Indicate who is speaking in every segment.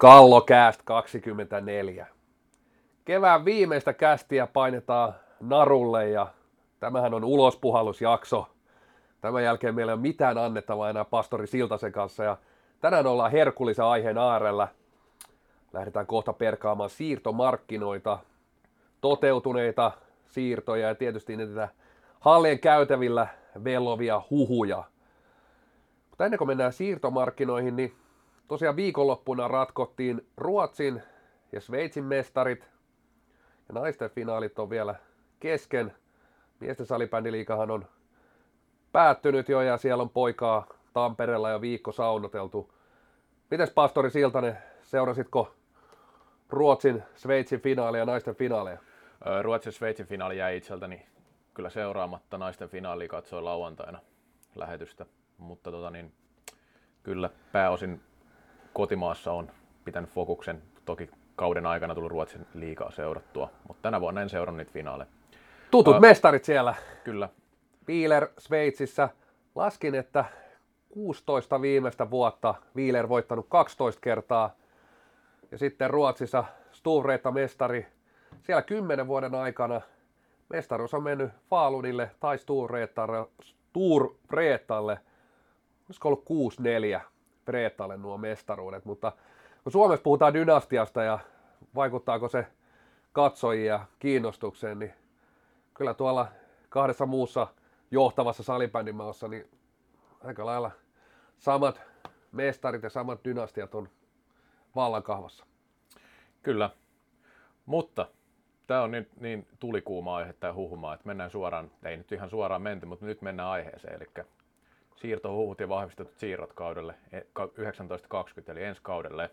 Speaker 1: Kallokääst 24. Kevään viimeistä kästiä painetaan narulle ja tämähän on ulospuhallusjakso. Tämän jälkeen meillä ei ole mitään annettavaa enää pastori Siltasen kanssa ja tänään ollaan herkullisen aiheen äärellä. Lähdetään kohta perkaamaan siirtomarkkinoita, toteutuneita siirtoja ja tietysti niitä hallien käytävillä velovia huhuja. Mutta ennen kuin mennään siirtomarkkinoihin, niin tosiaan viikonloppuna ratkottiin Ruotsin ja Sveitsin mestarit. Ja naisten finaalit on vielä kesken. Miesten salibändiliikahan on päättynyt jo ja siellä on poikaa Tampereella jo viikko saunoteltu. Mites pastori Siltanen, seurasitko Ruotsin, Sveitsin finaalia ja naisten finaaleja?
Speaker 2: Ruotsin Sveitsin finaali jäi itseltäni kyllä seuraamatta. Naisten finaali katsoi lauantaina lähetystä, mutta tota niin, kyllä pääosin kotimaassa on pitänyt fokuksen. Toki kauden aikana tullut Ruotsin liikaa seurattua, mutta tänä vuonna en seurannut niitä finaaleja.
Speaker 1: Tutut uh, mestarit siellä.
Speaker 2: Kyllä.
Speaker 1: Wieler Sveitsissä. Laskin, että 16 viimeistä vuotta Wieler voittanut 12 kertaa. Ja sitten Ruotsissa Sturreetta mestari. Siellä 10 vuoden aikana mestaruus on mennyt Falunille tai Sturreettalle. Olisiko ollut 6-4 Preettalle nuo mestaruudet, mutta kun Suomessa puhutaan dynastiasta ja vaikuttaako se katsojia kiinnostukseen, niin kyllä tuolla kahdessa muussa johtavassa salibändimaassa, niin aika lailla samat mestarit ja samat dynastiat on vallankahvassa.
Speaker 2: Kyllä, mutta tämä on niin, niin tulikuuma aihe tämä huhumaa, että mennään suoraan, ei nyt ihan suoraan menty, mutta nyt mennään aiheeseen, eli siirtohuhut ja vahvistetut siirrot kaudelle 1920 eli ensi kaudelle.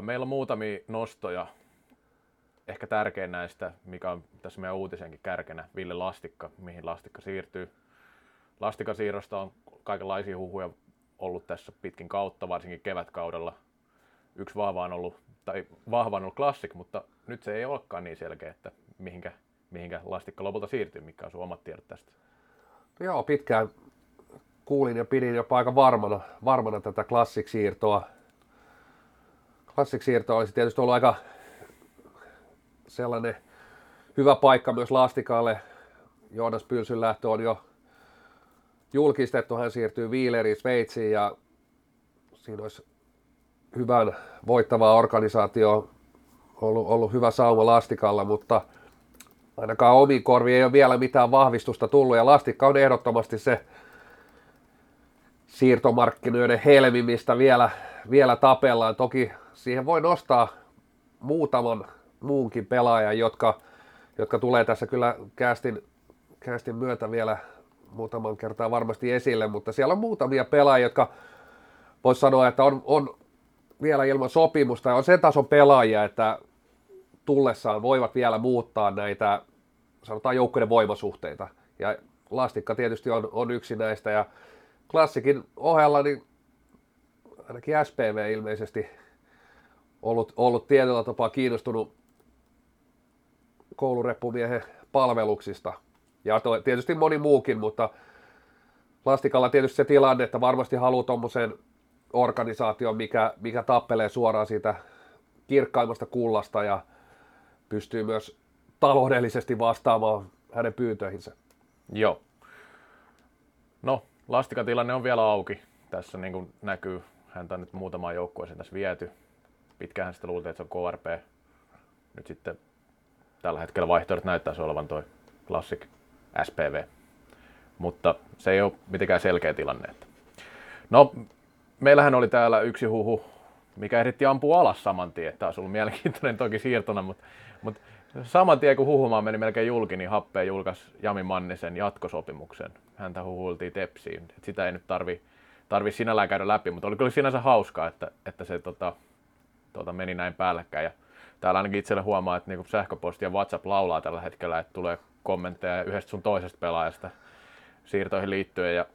Speaker 2: Meillä on muutamia nostoja. Ehkä tärkein näistä, mikä on tässä meidän uutisenkin kärkenä, Ville Lastikka, mihin Lastikka siirtyy. Lastikasiirrosta on kaikenlaisia huhuja ollut tässä pitkin kautta, varsinkin kevätkaudella. Yksi vahva on ollut, tai vahva on ollut klassik, mutta nyt se ei olekaan niin selkeä, että mihinkä, mihinkä Lastikka lopulta siirtyy, mikä on sun omat tiedot tästä.
Speaker 1: Joo, pitkään kuulin ja pidin jopa aika varmana, varmana tätä klassiksiirtoa. Klassiksiirto olisi tietysti ollut aika sellainen hyvä paikka myös Lastikalle. Joonas Pylsyn lähtö on jo julkistettu, hän siirtyy Wheeleriin Sveitsiin ja siinä olisi hyvän voittavaa organisaatio ollut, ollut hyvä sauma Lastikalla, mutta ainakaan omiin korviin ei ole vielä mitään vahvistusta tullut ja Lastikka on ehdottomasti se siirtomarkkinoiden helmi, mistä vielä, vielä tapellaan. Toki siihen voi nostaa muutaman muunkin pelaajan, jotka, jotka tulee tässä kyllä kästin, kästin myötä vielä muutaman kertaa varmasti esille, mutta siellä on muutamia pelaajia, jotka voisi sanoa, että on, on vielä ilman sopimusta ja on sen tason pelaajia, että tullessaan voivat vielä muuttaa näitä, sanotaan joukkueiden voimasuhteita. Ja Lastikka tietysti on, on yksi näistä ja klassikin ohella, niin ainakin SPV ilmeisesti ollut, ollut tietyllä tapaa kiinnostunut koulureppumiehen palveluksista. Ja tietysti moni muukin, mutta Lastikalla tietysti se tilanne, että varmasti haluaa tuommoisen organisaation, mikä, mikä tappelee suoraan siitä kirkkaimmasta kullasta ja pystyy myös taloudellisesti vastaamaan hänen pyyntöihinsä.
Speaker 2: Joo. No, Lastikan tilanne on vielä auki. Tässä niin kuin näkyy, häntä on nyt muutama joukkueeseen tässä viety. Pitkään sitten luultiin, että se on KRP. Nyt sitten tällä hetkellä vaihtoehdot näyttäisi olevan toi Classic SPV. Mutta se ei ole mitenkään selkeä tilanne. No, meillähän oli täällä yksi huhu, mikä ehditti ampua alas saman tien. Tämä olisi ollut mielenkiintoinen toki siirtona, mutta, mutta saman tien kun huhumaan meni melkein julki, niin Happe julkaisi Jami Mannisen jatkosopimuksen. Häntä huhuiltiin Tepsiin. Et sitä ei nyt tarvi, tarvi sinällään käydä läpi, mutta oli kyllä sinänsä hauskaa, että, että se tota, tota meni näin päällekkäin. Ja täällä ainakin itselle huomaa, että niinku sähköposti ja WhatsApp laulaa tällä hetkellä, että tulee kommentteja yhdestä sun toisesta pelaajasta siirtoihin liittyen. Ja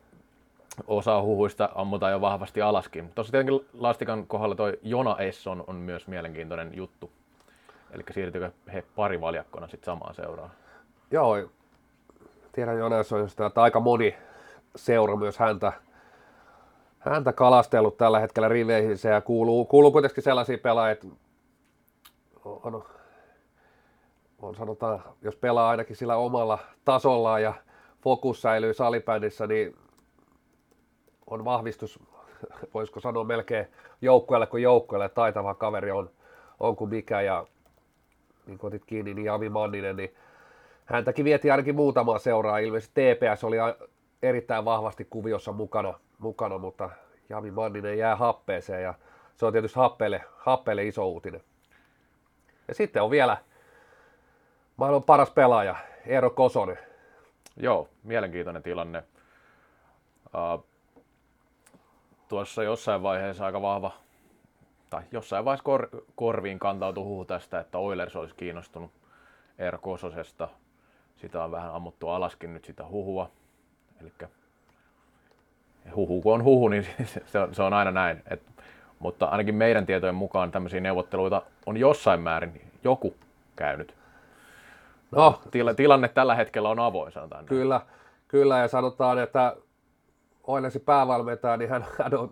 Speaker 2: osa huhuista ammutaan jo vahvasti alaskin. Tuossa tietenkin Lastikan kohdalla toi Jona Esson on myös mielenkiintoinen juttu. Eli siirtyykö he pari valjakkona sitten samaan seuraan?
Speaker 1: Joo, tiedän Jona Essonista, että aika moni seura myös häntä häntä kalastellut tällä hetkellä riveihin ja kuuluu, kuuluu kuitenkin sellaisia pelaajia, että on, on sanotaan, jos pelaa ainakin sillä omalla tasollaan ja fokus säilyy salibändissä, niin on vahvistus, voisiko sanoa melkein joukkueelle kuin joukkueelle, taitava kaveri on, on kuin mikä, ja niin otit kiinni, niin Jami Manninen, niin häntäkin vietiin ainakin muutamaa seuraa, ilmeisesti TPS oli erittäin vahvasti kuviossa mukana, mukana mutta Jami Manninen jää happeeseen, ja se on tietysti happeelle, happeelle iso uutinen. Ja sitten on vielä maailman paras pelaaja, Eero Kosonen.
Speaker 2: Joo, mielenkiintoinen tilanne. Uh, tuossa jossain vaiheessa aika vahva, tai jossain vaiheessa kor, korviin kantautui huhu tästä, että Oilers olisi kiinnostunut Eero Kososesta. Sitä on vähän ammuttu alaskin nyt sitä huhua. Eli huhu kun on huhu, niin se on, se on aina näin. Et, mutta ainakin meidän tietojen mukaan tämmöisiä neuvotteluita on jossain määrin joku käynyt. No, tilanne tällä hetkellä on avoin, sanotaan.
Speaker 1: Kyllä, näin. kyllä, ja sanotaan, että Oilersin päävalmentaja, niin hän, hän on,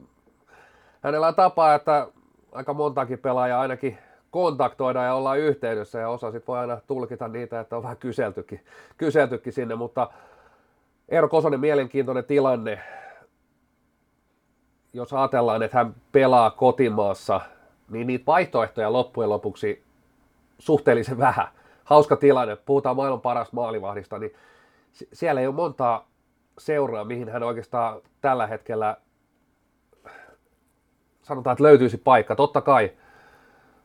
Speaker 1: hänellä on tapa, että aika montakin pelaajaa ainakin kontaktoidaan ja ollaan yhteydessä, ja osa sitten voi aina tulkita niitä, että on vähän kyseltykin, kyseltykin sinne, mutta Eero Kosonen mielenkiintoinen tilanne, jos ajatellaan, että hän pelaa kotimaassa, niin niitä vaihtoehtoja loppujen lopuksi suhteellisen vähän. Hauska tilanne, puhutaan maailman parasta maalivahdista, niin siellä ei ole montaa seuraa, mihin hän oikeastaan tällä hetkellä sanotaan, että löytyisi paikka. Totta kai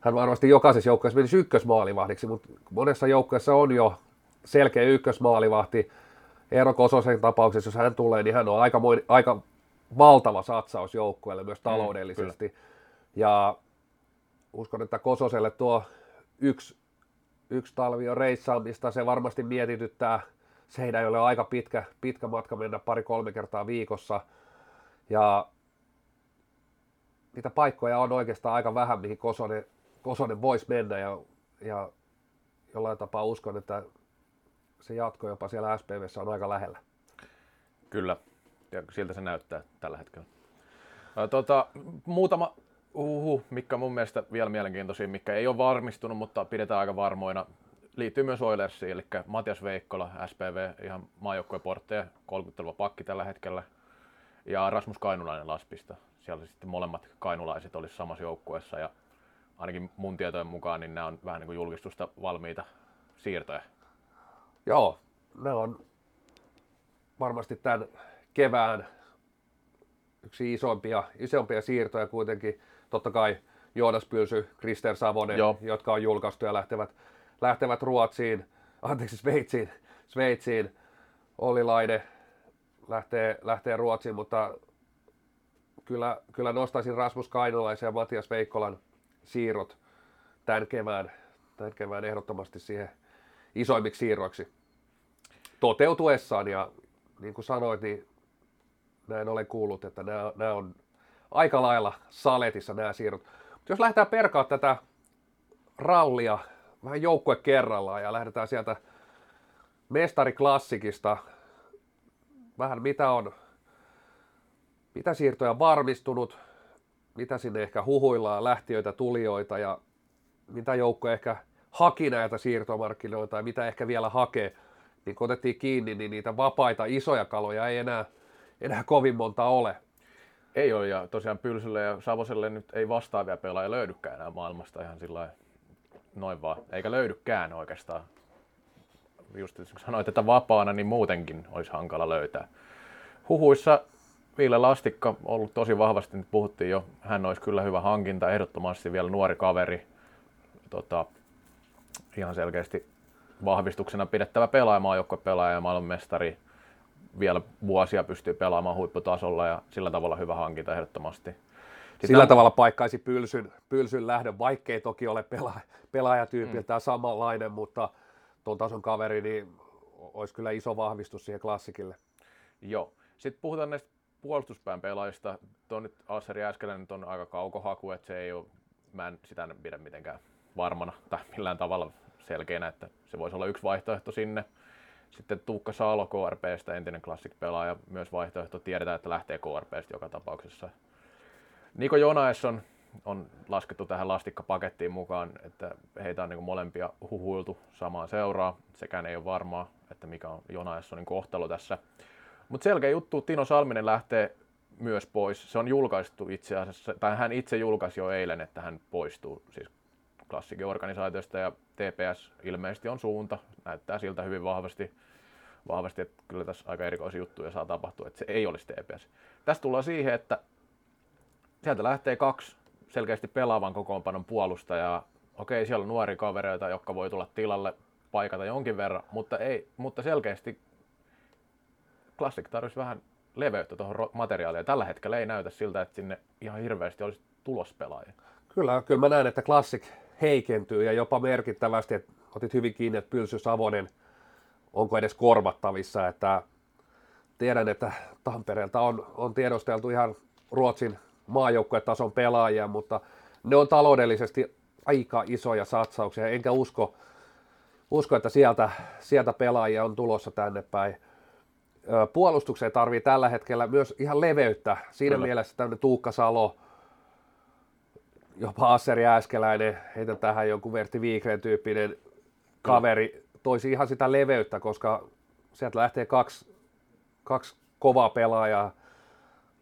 Speaker 1: hän varmasti jokaisessa joukkueessa menisi ykkösmaalivahdiksi, mutta monessa joukkueessa on jo selkeä ykkösmaalivahti. Eero Kososen tapauksessa, jos hän tulee, niin hän on aika, aika valtava satsaus joukkueelle myös mm, taloudellisesti. Mm, ja uskon, että Kososelle tuo yksi, yksi talvi on reissaamista, se varmasti mietityttää. Se ei ole aika pitkä, pitkä matka mennä pari-kolme kertaa viikossa. Ja niitä paikkoja on oikeastaan aika vähän, mihin Kosonen, Kosonen voisi mennä. Ja, ja jollain tapaa uskon, että se jatko jopa siellä SPVssä on aika lähellä.
Speaker 2: Kyllä, ja siltä se näyttää tällä hetkellä. Tota, muutama uhu, mikä mun mielestä vielä mielenkiintoisia, mikä ei ole varmistunut, mutta pidetään aika varmoina. Liittyy myös Oilersiin, eli Matias Veikkola, SPV, ihan maajoukkueportteja, 30 pakki tällä hetkellä. Ja Rasmus Kainulainen Laspista. Siellä sitten molemmat kainulaiset olisi samassa joukkueessa ja ainakin mun tietojen mukaan niin nämä on vähän niin kuin julkistusta valmiita siirtoja.
Speaker 1: Joo, ne on varmasti tämän kevään yksi isompia, isompia siirtoja kuitenkin. Totta kai Joonas Pylsy, Krister Savonen, Joo. jotka on julkaistu ja lähtevät, lähtevät Ruotsiin, anteeksi Sveitsiin, Sveitsiin. Olli Laide lähtee, lähtee Ruotsiin, mutta kyllä, kyllä nostaisin Rasmus Kainolaisen ja Matias Veikkolan siirrot tämän kevään, tämän kevään ehdottomasti siihen isoimmiksi siirroiksi toteutuessaan. Ja niin kuin sanoit, niin näin olen kuullut, että nämä, nämä on aika lailla saletissa nämä siirrot. Jos lähdetään perkaa tätä rallia vähän joukkue kerrallaan ja lähdetään sieltä mestariklassikista, vähän mitä on, mitä siirtoja varmistunut, mitä sinne ehkä huhuillaan, lähtiöitä, tulijoita ja mitä joukko ehkä haki näitä siirtomarkkinoita ja mitä ehkä vielä hakee, niin kun otettiin kiinni, niin niitä vapaita isoja kaloja ei enää enää kovin monta ole.
Speaker 2: Ei ole, ja tosiaan Pylsylle ja Savoselle nyt ei vastaavia pelaajia löydykään enää maailmasta ihan sillä noin vaan. Eikä löydykään oikeastaan. Just kun sanoit, että vapaana, niin muutenkin olisi hankala löytää. Huhuissa Ville Lastikka ollut tosi vahvasti, nyt puhuttiin jo, hän olisi kyllä hyvä hankinta, ehdottomasti vielä nuori kaveri. Tota, ihan selkeästi vahvistuksena pidettävä pelaaja, pelaaja ja maailmanmestari. mestari vielä vuosia pystyy pelaamaan huipputasolla ja sillä tavalla hyvä hankinta ehdottomasti.
Speaker 1: Sitten sillä on... tavalla paikkaisi pylsyn, pylsyn lähdön, vaikkei toki ole pelaaja, pelaajatyypiltään mm. samanlainen, mutta tuon tason kaveri, niin olisi kyllä iso vahvistus siihen klassikille.
Speaker 2: Joo. Sitten puhutaan näistä puolustuspään pelaajista. Tuo nyt Asseri Äskeläinen on aika kaukohaku, että se ei ole, mä en sitä pidä mitenkään varmana tai millään tavalla selkeänä, että se voisi olla yksi vaihtoehto sinne. Sitten Tuukka Salo KRPstä, entinen Classic-pelaaja, myös vaihtoehto. Tiedetään, että lähtee KRPstä joka tapauksessa. Niko Jonaesson on laskettu tähän lastikkapakettiin mukaan, että heitä on niin molempia huhuiltu samaan seuraa. Sekään ei ole varmaa, että mikä on Jonaessonin kohtalo tässä. Mutta selkeä juttu, Tino Salminen lähtee myös pois. Se on julkaistu itse asiassa, tai hän itse julkaisi jo eilen, että hän poistuu siis klassikin organisaatiosta ja TPS ilmeisesti on suunta. Näyttää siltä hyvin vahvasti, vahvasti että kyllä tässä aika erikoisia juttuja saa tapahtua, että se ei olisi TPS. Tästä tullaan siihen, että sieltä lähtee kaksi selkeästi pelaavan kokoonpanon puolustajaa. Okei, siellä on nuoria kavereita, jotka voi tulla tilalle paikata jonkin verran, mutta, ei, mutta selkeästi Classic tarvitsisi vähän leveyttä tuohon materiaaliin. Tällä hetkellä ei näytä siltä, että sinne ihan hirveästi olisi tulospelaajia.
Speaker 1: Kyllä, kyllä mä näen, että Classic heikentyy ja jopa merkittävästi, että otit hyvin kiinni, että Pylsy Savonen onko edes korvattavissa, että tiedän, että Tampereelta on, on tiedosteltu ihan Ruotsin maajoukkuetason pelaajia, mutta ne on taloudellisesti aika isoja satsauksia, enkä usko, usko että sieltä, sieltä pelaajia on tulossa tänne päin. Puolustukseen tarvii tällä hetkellä myös ihan leveyttä. Siinä Kyllä. mielessä tämmöinen Tuukka Salo, jopa Asseri Äskeläinen, heitän tähän jonkun Vertti Viikreen tyyppinen kaveri, toisi ihan sitä leveyttä, koska sieltä lähtee kaksi, kaksi kovaa pelaajaa.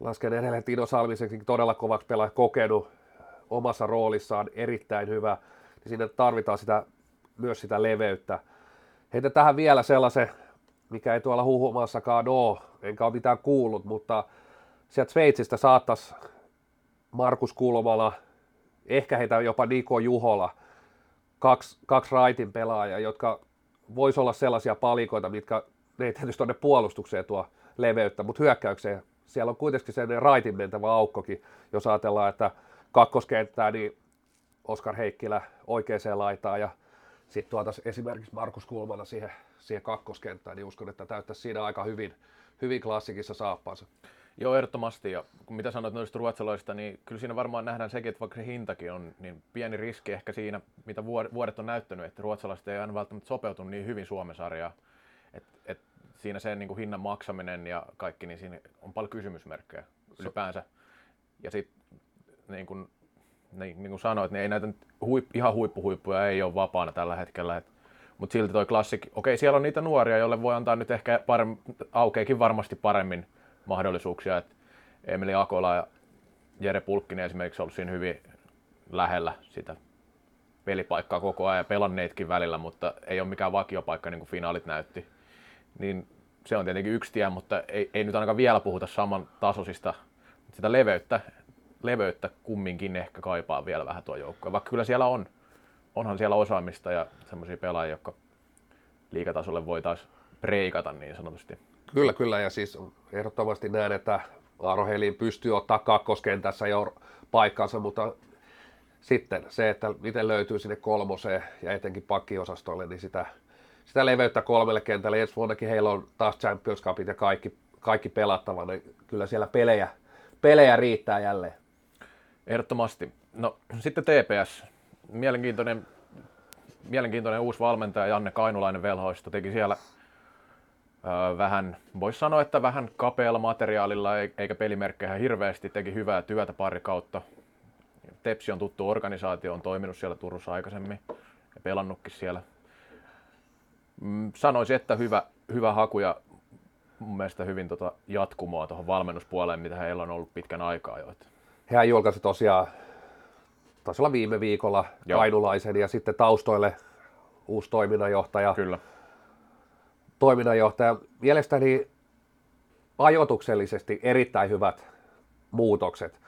Speaker 1: Lasken edelleen Tino Salmisenkin todella kovaksi pelaaja, kokenut omassa roolissaan, erittäin hyvä. Niin siinä tarvitaan sitä, myös sitä leveyttä. Heitä tähän vielä sellaisen, mikä ei tuolla huhumassakaan ole, enkä ole mitään kuullut, mutta sieltä Sveitsistä saattaisi Markus Kulmala, ehkä heitä jopa Niko Juhola, kaksi, kaksi raitin pelaajaa, jotka vois olla sellaisia palikoita, mitkä ne ei tietysti tuonne puolustukseen tuo leveyttä, mutta hyökkäykseen. Siellä on kuitenkin sen raitin mentävä aukkokin, jos ajatellaan, että kakkoskenttää, niin Oskar Heikkilä oikeaan laitaan ja sitten tuotaisiin esimerkiksi Markus Kulmana siihen, siihen kakkoskenttään, niin uskon, että täyttäisi siinä aika hyvin, hyvin klassikissa saappaansa.
Speaker 2: Joo, ehdottomasti. Ja kun mitä sanoit noista ruotsalaisista, niin kyllä siinä varmaan nähdään sekin, että vaikka se hintakin on, niin pieni riski ehkä siinä, mitä vuodet on näyttänyt, että ruotsalaiset ei aina välttämättä sopeutu niin hyvin Suomen sarjaan. Et, et siinä sen niin kuin hinnan maksaminen ja kaikki, niin siinä on paljon kysymysmerkkejä ylipäänsä. Ja sitten niin kuin, niin, niin kuin sanoit, niin ei näitä huip, ihan huippuhuippuja ei ole vapaana tällä hetkellä. Mutta silti toi klassik, okei siellä on niitä nuoria, joille voi antaa nyt ehkä parem, aukeekin varmasti paremmin mahdollisuuksia. Et Emeli Akola ja Jere Pulkkinen esimerkiksi ollut siinä hyvin lähellä sitä pelipaikkaa koko ajan pelanneetkin välillä, mutta ei ole mikään vakiopaikka niin kuin finaalit näytti. Niin se on tietenkin yksi tie, mutta ei, ei nyt ainakaan vielä puhuta saman tasoisista. Sitä leveyttä, leveyttä kumminkin ehkä kaipaa vielä vähän tuo joukko. Vaikka kyllä siellä on, onhan siellä osaamista ja semmoisia pelaajia, jotka liikatasolle voitaisiin preikata niin sanotusti.
Speaker 1: Kyllä, kyllä. Ja siis ehdottomasti näen, että Aaro Helin pystyy ottaa kakkoskentässä jo paikkansa, mutta sitten se, että miten löytyy sinne kolmoseen ja etenkin pakkiosastoille, niin sitä, sitä leveyttä kolmelle kentälle. Ensi vuonnakin heillä on taas Champions Cupit ja kaikki, kaikki pelattava, niin kyllä siellä pelejä, pelejä riittää jälleen.
Speaker 2: Ehdottomasti. No sitten TPS. Mielenkiintoinen, mielenkiintoinen uusi valmentaja Janne Kainulainen Velhoista teki siellä vähän, voisi sanoa, että vähän kapealla materiaalilla eikä pelimerkkejä hirveästi, teki hyvää työtä pari kautta. Tepsi on tuttu organisaatio, on toiminut siellä Turussa aikaisemmin ja pelannutkin siellä. Mm, sanoisin, että hyvä, hyvä haku ja mun mielestä hyvin tota jatkumoa tuohon valmennuspuoleen, mitä heillä on ollut pitkän aikaa jo.
Speaker 1: Hän julkaisi tosiaan, taisi olla viime viikolla Joo. Kainulaisen ja sitten taustoille uusi toiminnanjohtaja.
Speaker 2: Kyllä
Speaker 1: toiminnanjohtaja. Mielestäni ajoituksellisesti erittäin hyvät muutokset.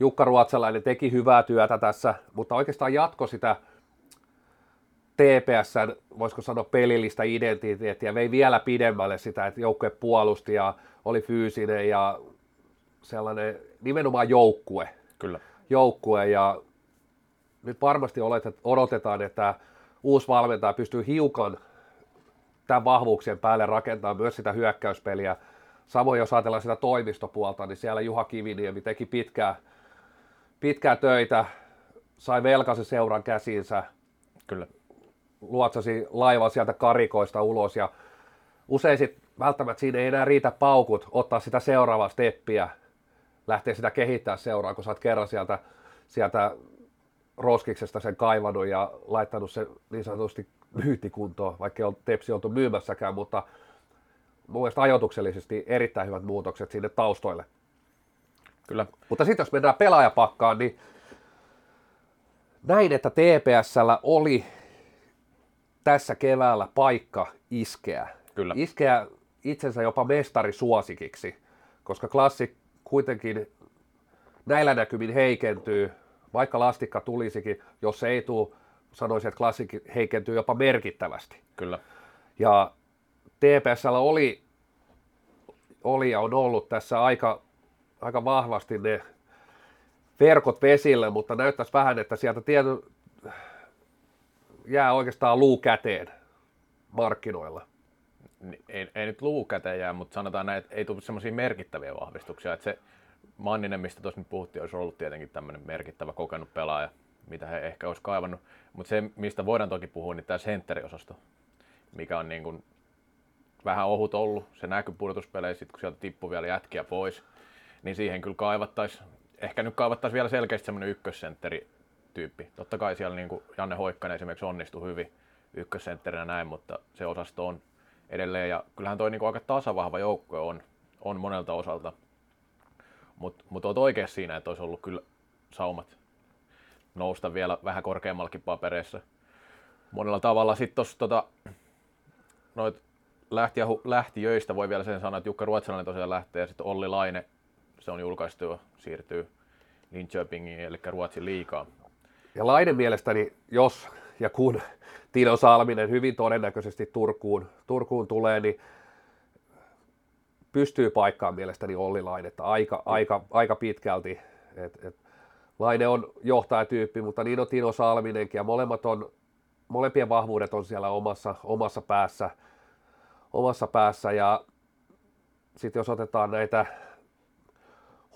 Speaker 1: Jukka Ruotsalainen teki hyvää työtä tässä, mutta oikeastaan jatko sitä TPSn, voisiko sanoa pelillistä identiteettiä, vei vielä pidemmälle sitä, että joukkue puolusti ja oli fyysinen ja sellainen nimenomaan joukkue.
Speaker 2: Kyllä.
Speaker 1: Joukkue ja nyt varmasti odotetaan, että uusi valmentaja pystyy hiukan tämän vahvuuksien päälle rakentaa myös sitä hyökkäyspeliä. Samoin jos ajatellaan sitä toimistopuolta, niin siellä Juha Kiviniemi teki pitkää, pitkää töitä, sai velkaisen seuran käsiinsä.
Speaker 2: Kyllä.
Speaker 1: Luotsasi laivan sieltä karikoista ulos ja usein sit välttämättä siinä ei enää riitä paukut ottaa sitä seuraavaa steppiä, lähteä sitä kehittää seuraa, kun sä oot kerran sieltä, sieltä roskiksesta sen kaivannut ja laittanut sen niin sanotusti myytikuntoon, vaikka ei ole tepsi oltu myymässäkään, mutta mun mielestä ajoituksellisesti erittäin hyvät muutokset sinne taustoille.
Speaker 2: Kyllä.
Speaker 1: Mutta sitten jos mennään pelaajapakkaan, niin näin, että TPSllä oli tässä keväällä paikka iskeä.
Speaker 2: Kyllä.
Speaker 1: Iskeä itsensä jopa mestarisuosikiksi, koska klassi kuitenkin näillä näkymin heikentyy, vaikka lastikka tulisikin, jos se ei tule, sanoisin, että klassi heikentyy jopa merkittävästi.
Speaker 2: Kyllä.
Speaker 1: Ja TPSllä oli, oli ja on ollut tässä aika, aika vahvasti ne verkot vesille, mutta näyttäisi vähän, että sieltä tiety, jää oikeastaan luu käteen markkinoilla.
Speaker 2: Ei, ei nyt luu käteen jää, mutta sanotaan näin, että ei tule semmoisia merkittäviä vahvistuksia. Että se Manninen, mistä tuossa nyt puhuttiin, olisi ollut tietenkin tämmöinen merkittävä kokenut pelaaja, mitä he ehkä olisi kaivannut. Mutta se, mistä voidaan toki puhua, niin tämä sentteriosasto, mikä on niin kuin vähän ohut ollut. Se näkyy pudotuspeleissä, kun sieltä tippuu vielä jätkiä pois. Niin siihen kyllä kaivattaisiin, ehkä nyt kaivattaisiin vielä selkeästi semmoinen ykkössentteri tyyppi. Totta kai siellä niin kuin Janne Hoikkanen esimerkiksi onnistui hyvin ykkössentterinä näin, mutta se osasto on edelleen. Ja kyllähän toi niin kuin aika tasavahva joukkue on, on monelta osalta. Mutta mut oot oikeassa siinä, että olisi ollut kyllä saumat nousta vielä vähän korkeammallakin papereissa. Monella tavalla sitten tuossa tota, noit lähti, lähtiöistä voi vielä sen sanoa, että Jukka Ruotsalainen tosiaan lähtee ja sitten Olli Laine, se on julkaistu jo, siirtyy Linköpingiin, eli Ruotsin liikaa.
Speaker 1: Ja Laine mielestäni, jos ja kun Tino Salminen hyvin todennäköisesti Turkuun, Turkuun tulee, niin pystyy paikkaan mielestäni Olli Lainetta aika, aika, aika pitkälti. Et, et, Laine on johtajatyyppi, mutta niin on Tino Salminenkin ja molemmat on, molempien vahvuudet on siellä omassa, omassa päässä, omassa päässä ja sitten jos otetaan näitä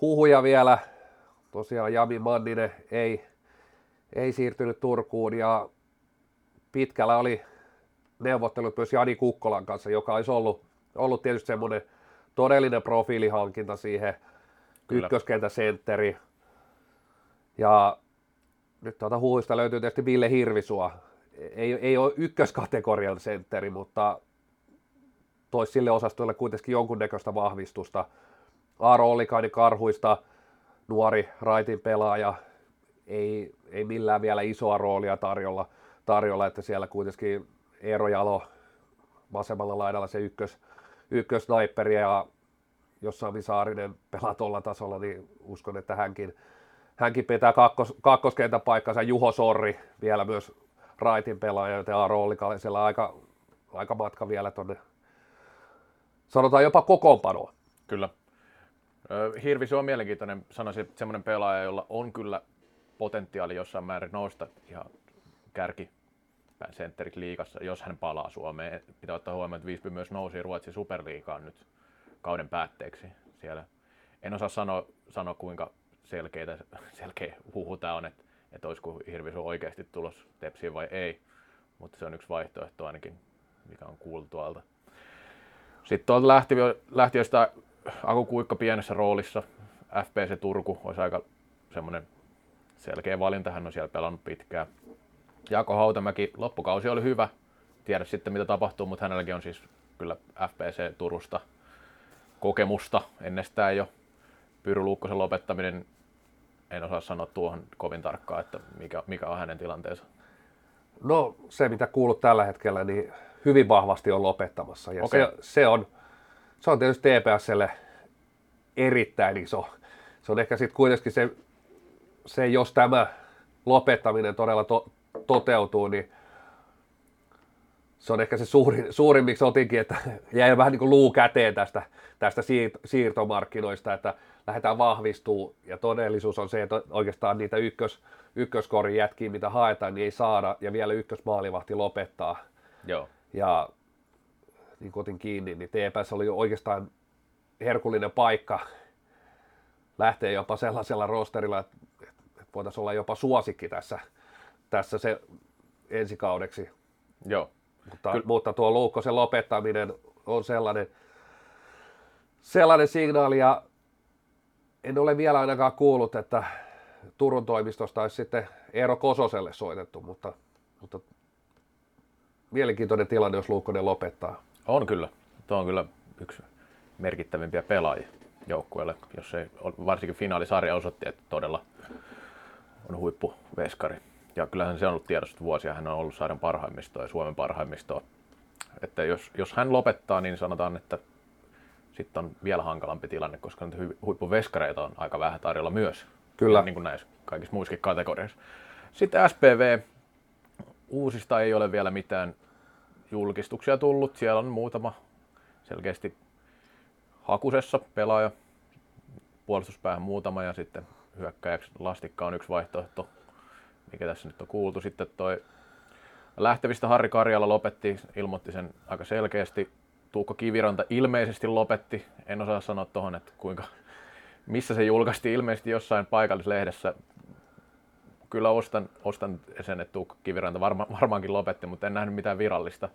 Speaker 1: huhuja vielä, tosiaan Jami Manninen ei, ei siirtynyt Turkuun ja pitkällä oli neuvottelut myös Jani Kukkolan kanssa, joka olisi ollut, ollut tietysti semmoinen todellinen profiilihankinta siihen ykköskentä sentteri. Ja nyt tuota huuista löytyy tietysti Ville Hirvisua. Ei, ei ole ykköskategorian sentteri, mutta toisi sille osastolle kuitenkin jonkunnäköistä vahvistusta. Aaro Ollikainen Karhuista, nuori raitin pelaaja, ei, ei millään vielä isoa roolia tarjolla, tarjolla että siellä kuitenkin Eero Jalo vasemmalla laidalla se ykkös, ykkösnaipperi ja jos Sami Saarinen pelaa tuolla tasolla, niin uskon, että hänkin, hänkin pitää kakkos, kakkoskentän paikkansa. Juho Sorri vielä myös raitin pelaaja, joten Aaro Ollikainen siellä aika, aika matka vielä tuonne sanotaan jopa kokoonpanoa.
Speaker 2: Kyllä. Hirvi, on mielenkiintoinen, sanoisin, semmoinen pelaaja, jolla on kyllä potentiaali jossain määrin nousta ihan kärki sentterit liikassa, jos hän palaa Suomeen. Pitää ottaa huomioon, että Visby myös nousi Ruotsin superliikaan nyt kauden päätteeksi siellä. En osaa sanoa, sanoa kuinka selkeitä, selkeä huhu tämä on, että, että olisiko Hirvisu oikeasti tulos Tepsiin vai ei, mutta se on yksi vaihtoehto ainakin, mikä on kuultu tuolta. Sitten tuolta lähti, lähti jostain Aku Kuikka pienessä roolissa. FPC Turku olisi aika semmoinen selkeä valinta, hän on siellä pelannut pitkään. Jako Hautamäki, loppukausi oli hyvä, tiedä sitten mitä tapahtuu, mutta hänelläkin on siis kyllä FPC Turusta kokemusta ennestään jo. Pyry Luukkosen lopettaminen, en osaa sanoa tuohon kovin tarkkaan, että mikä, mikä on hänen tilanteensa.
Speaker 1: No se, mitä kuulut tällä hetkellä, niin hyvin vahvasti on lopettamassa. Ja okay. se, se, on, se on tietysti TPSlle erittäin iso. Se on ehkä sitten kuitenkin se, se, jos tämä lopettaminen todella to, toteutuu, niin se on ehkä se suurin, suurin miksi otinkin, että jäi vähän niin kuin luu käteen tästä, tästä siirtomarkkinoista, että lähdetään vahvistuu ja todellisuus on se, että oikeastaan niitä ykkös, ykköskorin jätkiä, mitä haetaan, niin ei saada ja vielä ykkösmaalivahti lopettaa.
Speaker 2: Joo.
Speaker 1: Ja niin kuin otin kiinni, niin TPS oli oikeastaan herkullinen paikka lähteä jopa sellaisella rosterilla, että, että voitaisiin olla jopa suosikki tässä, tässä se ensikaudeksi.
Speaker 2: Joo.
Speaker 1: Mutta, Ky- mutta tuo Luukkosen lopettaminen on sellainen, sellainen signaali ja en ole vielä ainakaan kuullut, että Turun toimistosta olisi sitten Eero Kososelle soitettu, mutta, mutta mielenkiintoinen tilanne, jos Luukkonen lopettaa.
Speaker 2: On kyllä. Tuo on kyllä yksi merkittävimpiä pelaajia joukkueelle, jos ei, varsinkin finaalisarja osoitti, että todella on huippuveskari. Ja kyllähän se on ollut tiedossa vuosia, hän on ollut saaren parhaimmistoa ja Suomen parhaimmistoa. Että jos, jos hän lopettaa, niin sanotaan, että sitten on vielä hankalampi tilanne, koska nyt huippuveskareita on aika vähän tarjolla myös.
Speaker 1: Kyllä.
Speaker 2: Niin kuin näissä kaikissa muissakin kategoriassa. Sitten SPV, uusista ei ole vielä mitään julkistuksia tullut. Siellä on muutama selkeästi hakusessa pelaaja, puolustuspäähän muutama ja sitten hyökkäjäksi Lastikka on yksi vaihtoehto, mikä tässä nyt on kuultu. Sitten toi lähtevistä Harri Karjala lopetti, ilmoitti sen aika selkeästi. Tuukko Kiviranta ilmeisesti lopetti. En osaa sanoa tuohon, että kuinka, missä se julkaistiin ilmeisesti jossain paikallislehdessä. Kyllä ostan, ostan sen, että Tuukko Kiviranta varma, varmaankin lopetti, mutta en nähnyt mitään virallista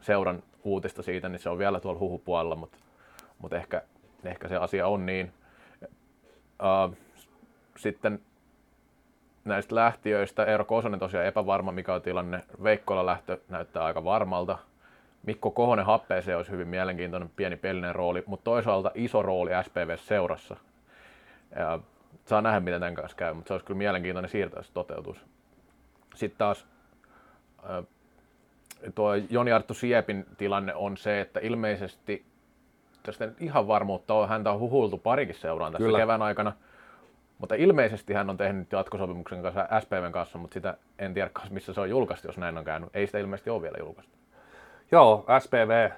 Speaker 2: seuran uutista siitä, niin se on vielä tuolla huhupuolella, mutta, mutta ehkä, ehkä se asia on niin. Uh, sitten näistä lähtiöistä Eero Kosonen tosiaan epävarma, mikä on tilanne. Veikkola lähtö näyttää aika varmalta. Mikko Kohonen happeeseen olisi hyvin mielenkiintoinen pieni pelinen rooli, mutta toisaalta iso rooli SPV-seurassa. Ja saa nähdä, miten tämän kanssa käy, mutta se olisi kyllä mielenkiintoinen siirto, jos toteutuisi. Sitten taas tuo Joni Arttu Siepin tilanne on se, että ilmeisesti tästä ihan varmuutta on, häntä on huhuiltu parikin seuraan tässä Kyllä. kevään aikana, mutta ilmeisesti hän on tehnyt jatkosopimuksen kanssa SPVn kanssa, mutta sitä en tiedä missä se on julkaistu, jos näin on käynyt. Ei sitä ilmeisesti ole vielä julkaistu.
Speaker 1: Joo, SPV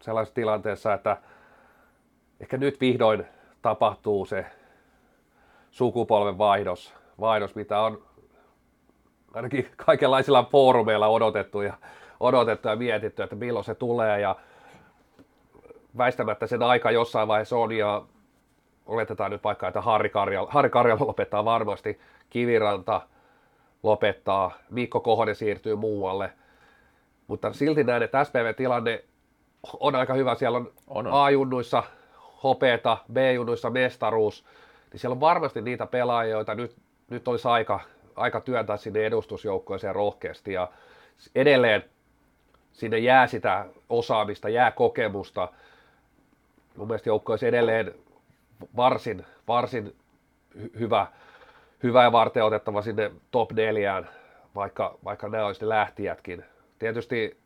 Speaker 1: sellaisessa tilanteessa, että ehkä nyt vihdoin tapahtuu se sukupolven vaihdos, vaihdos mitä on ainakin kaikenlaisilla foorumeilla odotettu ja, odotettu ja mietitty, että milloin se tulee ja väistämättä sen aika jossain vaiheessa on ja oletetaan nyt vaikka, että Harri Karjala, Harri Karjala lopettaa varmasti, Kiviranta lopettaa, Mikko Kohonen siirtyy muualle, mutta silti näen, että SPV-tilanne on aika hyvä, siellä on, on, on. A-junnuissa hopeeta, B-junnuissa mestaruus, niin siellä on varmasti niitä pelaajia, joita nyt, nyt olisi aika aika työntää sinne edustusjoukkoeseen rohkeasti ja edelleen sinne jää sitä osaamista, jää kokemusta. Mun mielestä joukko olisi edelleen varsin, varsin hyvä, hyvä ja varten otettava sinne top neljään, vaikka, vaikka nämä olisi ne lähtijätkin. Tietysti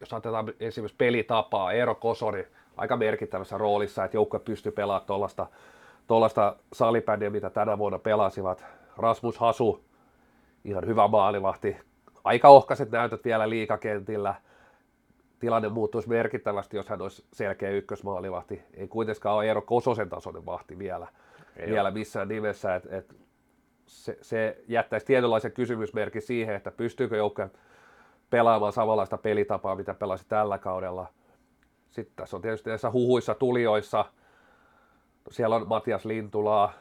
Speaker 1: jos otetaan esimerkiksi pelitapaa, Eero Kosori aika merkittävässä roolissa, että joukkue pystyy pelaamaan tuollaista tuollaista salibändiä, mitä tänä vuonna pelasivat. Rasmus Hasu ihan hyvä maalivahti. Aika ohkaiset näytöt vielä liikakentillä. Tilanne muuttuisi merkittävästi, jos hän olisi selkeä ykkösmaalivahti. Ei kuitenkaan ole Eero Kososen tasoinen vahti vielä, Ei vielä missään nimessä. Et, et se, se jättäisi tietynlaisen kysymysmerkin siihen, että pystyykö joukko pelaamaan samanlaista pelitapaa, mitä pelasi tällä kaudella. Sitten tässä on tietysti näissä huhuissa, tulijoissa. Siellä on Matias Lintulaa,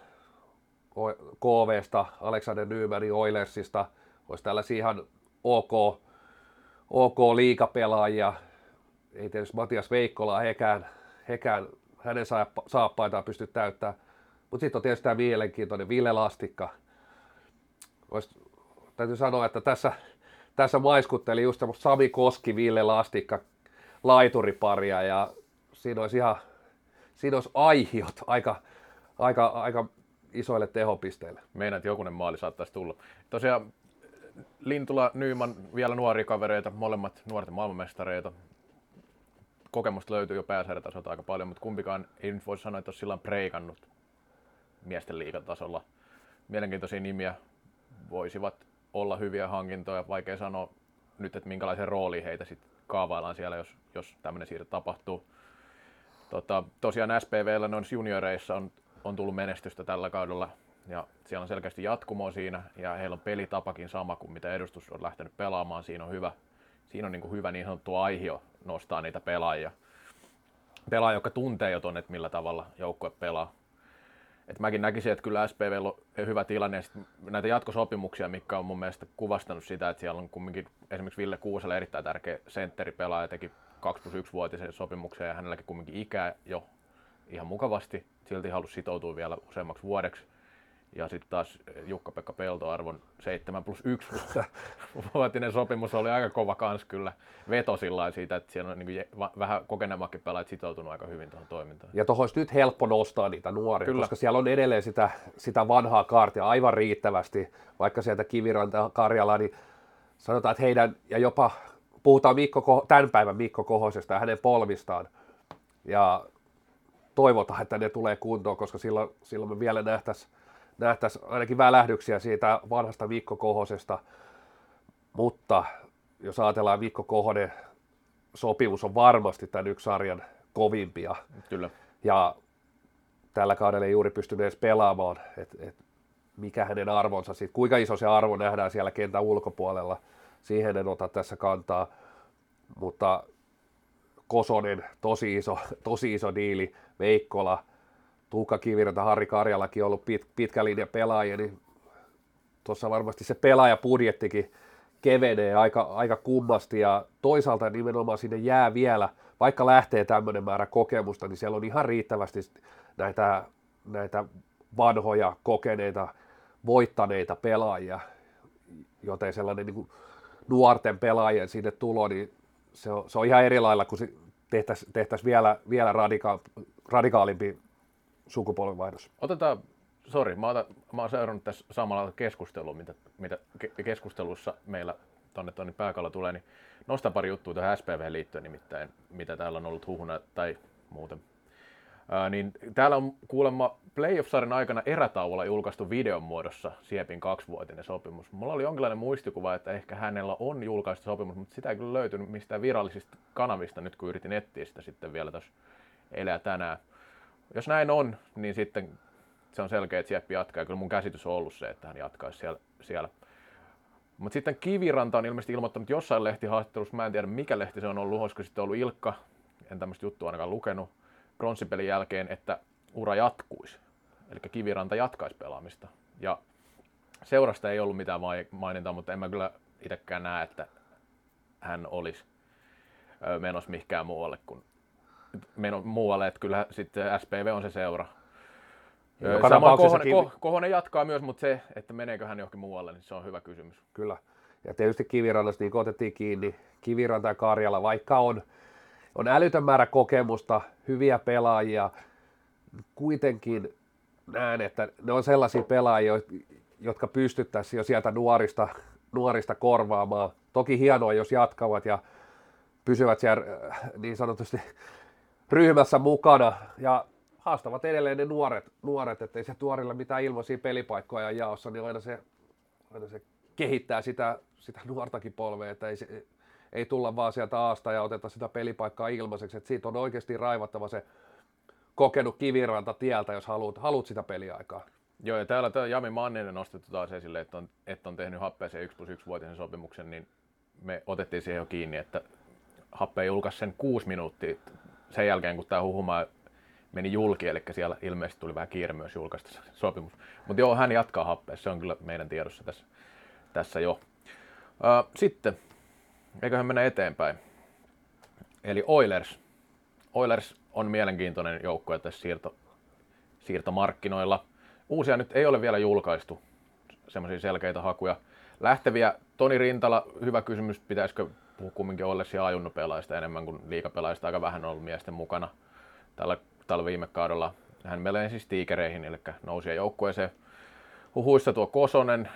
Speaker 1: KVsta, Alexander Nymanin Oilersista, olisi tällaisia ihan OK, OK liikapelaajia. Ei tietysti Matias Veikkola, hekään, hekään hänen saappaitaan pysty täyttämään. Mutta sitten on tietysti tämä mielenkiintoinen Ville Lastikka. Olisi, täytyy sanoa, että tässä, tässä maiskutteli just Sami Koski, Ville Lastikka laituriparia ja siinä olisi ihan siinä olisi aihiot aika, aika, aika isoille tehopisteille.
Speaker 2: Meinaat jokunen maali saattaisi tulla. Tosiaan Lintula, Nyyman, vielä nuoria kavereita, molemmat nuorten maailmanmestareita. Kokemusta löytyy jo pääsarjatasolta aika paljon, mutta kumpikaan ei nyt voi sanoa, että olisi sillä preikannut miesten liikatasolla. Mielenkiintoisia nimiä voisivat olla hyviä hankintoja. Vaikea sanoa nyt, että minkälaisen rooli heitä sitten kaavaillaan siellä, jos, jos tämmöinen siirto tapahtuu. Tota, tosiaan SPVllä noissa junioreissa on on tullut menestystä tällä kaudella ja siellä on selkeästi jatkumo siinä ja heillä on pelitapakin sama kuin mitä edustus on lähtenyt pelaamaan. Siinä on hyvä, siinä on niin kuin hyvä niin sanottu aihio nostaa niitä pelaajia. Pelaaja, joka tuntee jo tuonne, että millä tavalla joukkue pelaa. Et mäkin näkisin, että kyllä SPV on hyvä tilanne. Ja näitä jatkosopimuksia, mikä on mun mielestä kuvastanut sitä, että siellä on kumminkin esimerkiksi Ville Kuuselle erittäin tärkeä sentteripelaaja, teki 2 plus 1 vuotisen sopimuksen ja hänelläkin kumminkin ikää jo ihan mukavasti. Silti halusi sitoutua vielä useammaksi vuodeksi. Ja sitten taas Jukka-Pekka Pelto arvon 7 plus 1 vuotinen sopimus oli aika kova kans kyllä. Veto sillä siitä, että siellä on niin vähän kokeneemmakin pelaajat sitoutunut aika hyvin tuohon toimintaan.
Speaker 1: Ja tuohon olisi nyt helppo nostaa niitä nuoria, kyllä. koska siellä on edelleen sitä, sitä vanhaa kaartia aivan riittävästi, vaikka sieltä Kiviranta Karjala, niin sanotaan, että heidän, ja jopa puhutaan Mikko, tämän päivän Mikko Kohosesta ja hänen polvistaan, ja toivotaan, että ne tulee kuntoon, koska silloin, silloin me vielä nähtäisiin nähtäisi ainakin välähdyksiä siitä vanhasta Mikko Kohosesta, mutta jos ajatellaan Mikko Kohonen, sopimus on varmasti tämän yksi sarjan kovimpia.
Speaker 2: Kyllä.
Speaker 1: Ja tällä kaudella ei juuri pystynyt edes pelaamaan, että et mikä hänen arvonsa sitten, kuinka iso se arvo nähdään siellä kentän ulkopuolella, siihen en ota tässä kantaa, mutta Kosonen, tosi iso, tosi iso diili, Veikkola, Tuukka Kiviranta, Harri Karjalakin ollut pit, pitkä linja pelaaja, niin tuossa varmasti se pelaajapudjettikin kevenee aika, aika kummasti ja toisaalta nimenomaan sinne jää vielä, vaikka lähtee tämmöinen määrä kokemusta, niin siellä on ihan riittävästi näitä, näitä vanhoja, kokeneita, voittaneita pelaajia, joten sellainen niin kuin nuorten pelaajien sinne tulo, niin se on, se on ihan eri lailla, kun tehtäisiin tehtäisi vielä, vielä radika- radikaalimpi sukupolvenvaihdos.
Speaker 2: Otetaan, sori, mä, otan, mä oon seurannut tässä samalla keskustelua, mitä, mitä keskustelussa meillä tuonne tuonne pääkalla tulee, niin nostan pari juttua tähän SPV liittyen nimittäin, mitä täällä on ollut huhuna tai muuten. Ää, niin täällä on kuulemma playoff-sarjan aikana erätauolla julkaistu videon muodossa Siepin kaksivuotinen sopimus. Mulla oli jonkinlainen muistikuva, että ehkä hänellä on julkaistu sopimus, mutta sitä ei kyllä löytynyt mistään virallisista kanavista nyt, kun yritin etsiä sitä sitten vielä tuossa eilen tänään jos näin on, niin sitten se on selkeä, että Sieppi jatkaa. Kyllä mun käsitys on ollut se, että hän jatkaisi siellä. siellä. Mutta sitten Kiviranta on ilmeisesti ilmoittanut jossain lehtihaastattelussa, mä en tiedä mikä lehti se on ollut, olisiko sitten ollut Ilkka, en tämmöistä juttua ainakaan lukenut, pronssipelin jälkeen, että ura jatkuisi. Eli Kiviranta jatkaisi pelaamista. Ja seurasta ei ollut mitään mainintaa, mutta en mä kyllä itsekään näe, että hän olisi menossa mihinkään muualle kuin meno muualle, että kyllä sitten SPV on se seura. Joka Sama Kohonen, kivi... Kohonen jatkaa myös, mutta se, että meneekö hän johonkin muualle, niin se on hyvä kysymys.
Speaker 1: Kyllä. Ja tietysti Kivirannasta niin otettiin kiinni. Kiviranta ja Karjala, vaikka on, on älytön määrä kokemusta, hyviä pelaajia, kuitenkin näen, että ne on sellaisia pelaajia, jotka pystyttäisiin jo sieltä nuorista, nuorista korvaamaan. Toki hienoa, jos jatkavat ja pysyvät siellä äh, niin sanotusti ryhmässä mukana ja haastavat edelleen ne nuoret, nuoret ettei se tuorilla mitään ilmaisia pelipaikkoja jaossa, niin aina se, aina se kehittää sitä, sitä nuortakin polvea, että ei, se, ei tulla vaan sieltä aasta ja oteta sitä pelipaikkaa ilmaiseksi, että siitä on oikeasti raivattava se kokenut kiviranta tieltä, jos haluat, haluat sitä peliaikaa.
Speaker 2: Joo, ja täällä tämä Jami Manninen nostettu taas esille, että on, että on tehnyt happeeseen 1 plus 1 vuotisen sopimuksen, niin me otettiin siihen jo kiinni, että Happe julkaisi sen kuusi minuuttia sen jälkeen, kun tämä huhuma meni julki, eli siellä ilmeisesti tuli vähän kiire myös julkaista sopimus. Mutta joo, hän jatkaa happeessa, se on kyllä meidän tiedossa tässä, tässä jo. sitten, eiköhän mennä eteenpäin. Eli Oilers. Oilers on mielenkiintoinen joukkue tässä siirto, siirtomarkkinoilla. Uusia nyt ei ole vielä julkaistu, semmoisia selkeitä hakuja. Lähteviä, Toni Rintala, hyvä kysymys, pitäisikö puhua kumminkin Oilersia ajunnopelaajista enemmän kuin liikapelaajista. Aika vähän on ollut miesten mukana tällä, tällä viime kaudella. Hän melee siis tiikereihin, eli nousi joukkueeseen. Huhuissa tuo Kosonen,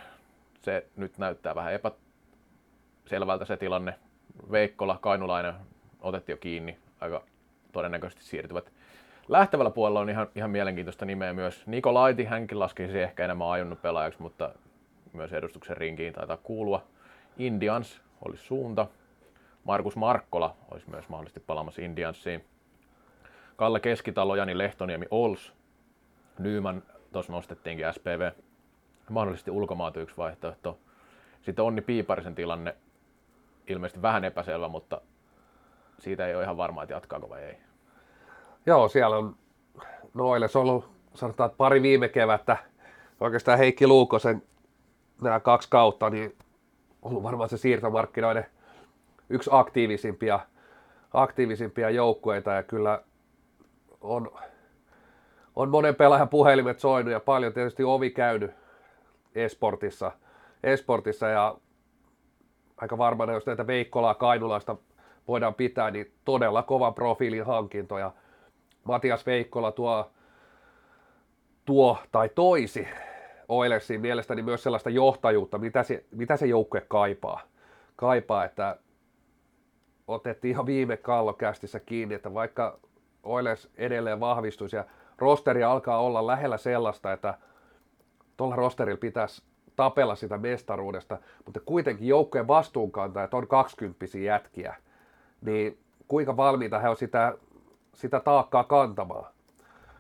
Speaker 2: se nyt näyttää vähän epäselvältä se tilanne. Veikkola, Kainulainen otettiin jo kiinni, aika todennäköisesti siirtyvät. Lähtevällä puolella on ihan, ihan mielenkiintoista nimeä myös. Niko Laiti, hänkin laskisi ehkä enemmän ajunnut pelaajaksi, mutta myös edustuksen rinkiin taitaa kuulua. Indians olisi suunta. Markus Markkola olisi myös mahdollisesti palaamassa Indiansiin. Kalle Keskitalo, Jani Lehtoniemi, Ols, Nyman, tuossa nostettiinkin SPV, mahdollisesti ulkomaat yksi vaihtoehto. Sitten Onni Piiparisen tilanne, ilmeisesti vähän epäselvä, mutta siitä ei ole ihan varma, että jatkaako vai ei.
Speaker 1: Joo, siellä on noille ollut sanotaan, että pari viime kevättä, oikeastaan Heikki Luukosen nämä kaksi kautta, niin ollut varmaan se siirtomarkkinoiden yksi aktiivisimpia, aktiivisimpia joukkueita ja kyllä on, on monen pelaajan puhelimet soinut ja paljon tietysti ovi käynyt esportissa, esportissa ja aika varmana, jos näitä Veikkolaa Kainulaista voidaan pitää, niin todella kova profiilin hankintoja. Matias Veikkola tuo, tuo tai toisi Oilersiin mielestäni myös sellaista johtajuutta, mitä se, mitä se joukkue kaipaa. kaipaa, että otettiin ihan viime kallokästissä kiinni, että vaikka Oilers edelleen vahvistuisi ja rosteri alkaa olla lähellä sellaista, että tuolla rosterilla pitäisi tapella sitä mestaruudesta, mutta kuitenkin joukkojen vastuunkantajat on 20 jätkiä, niin kuinka valmiita he on sitä, sitä taakkaa kantamaan.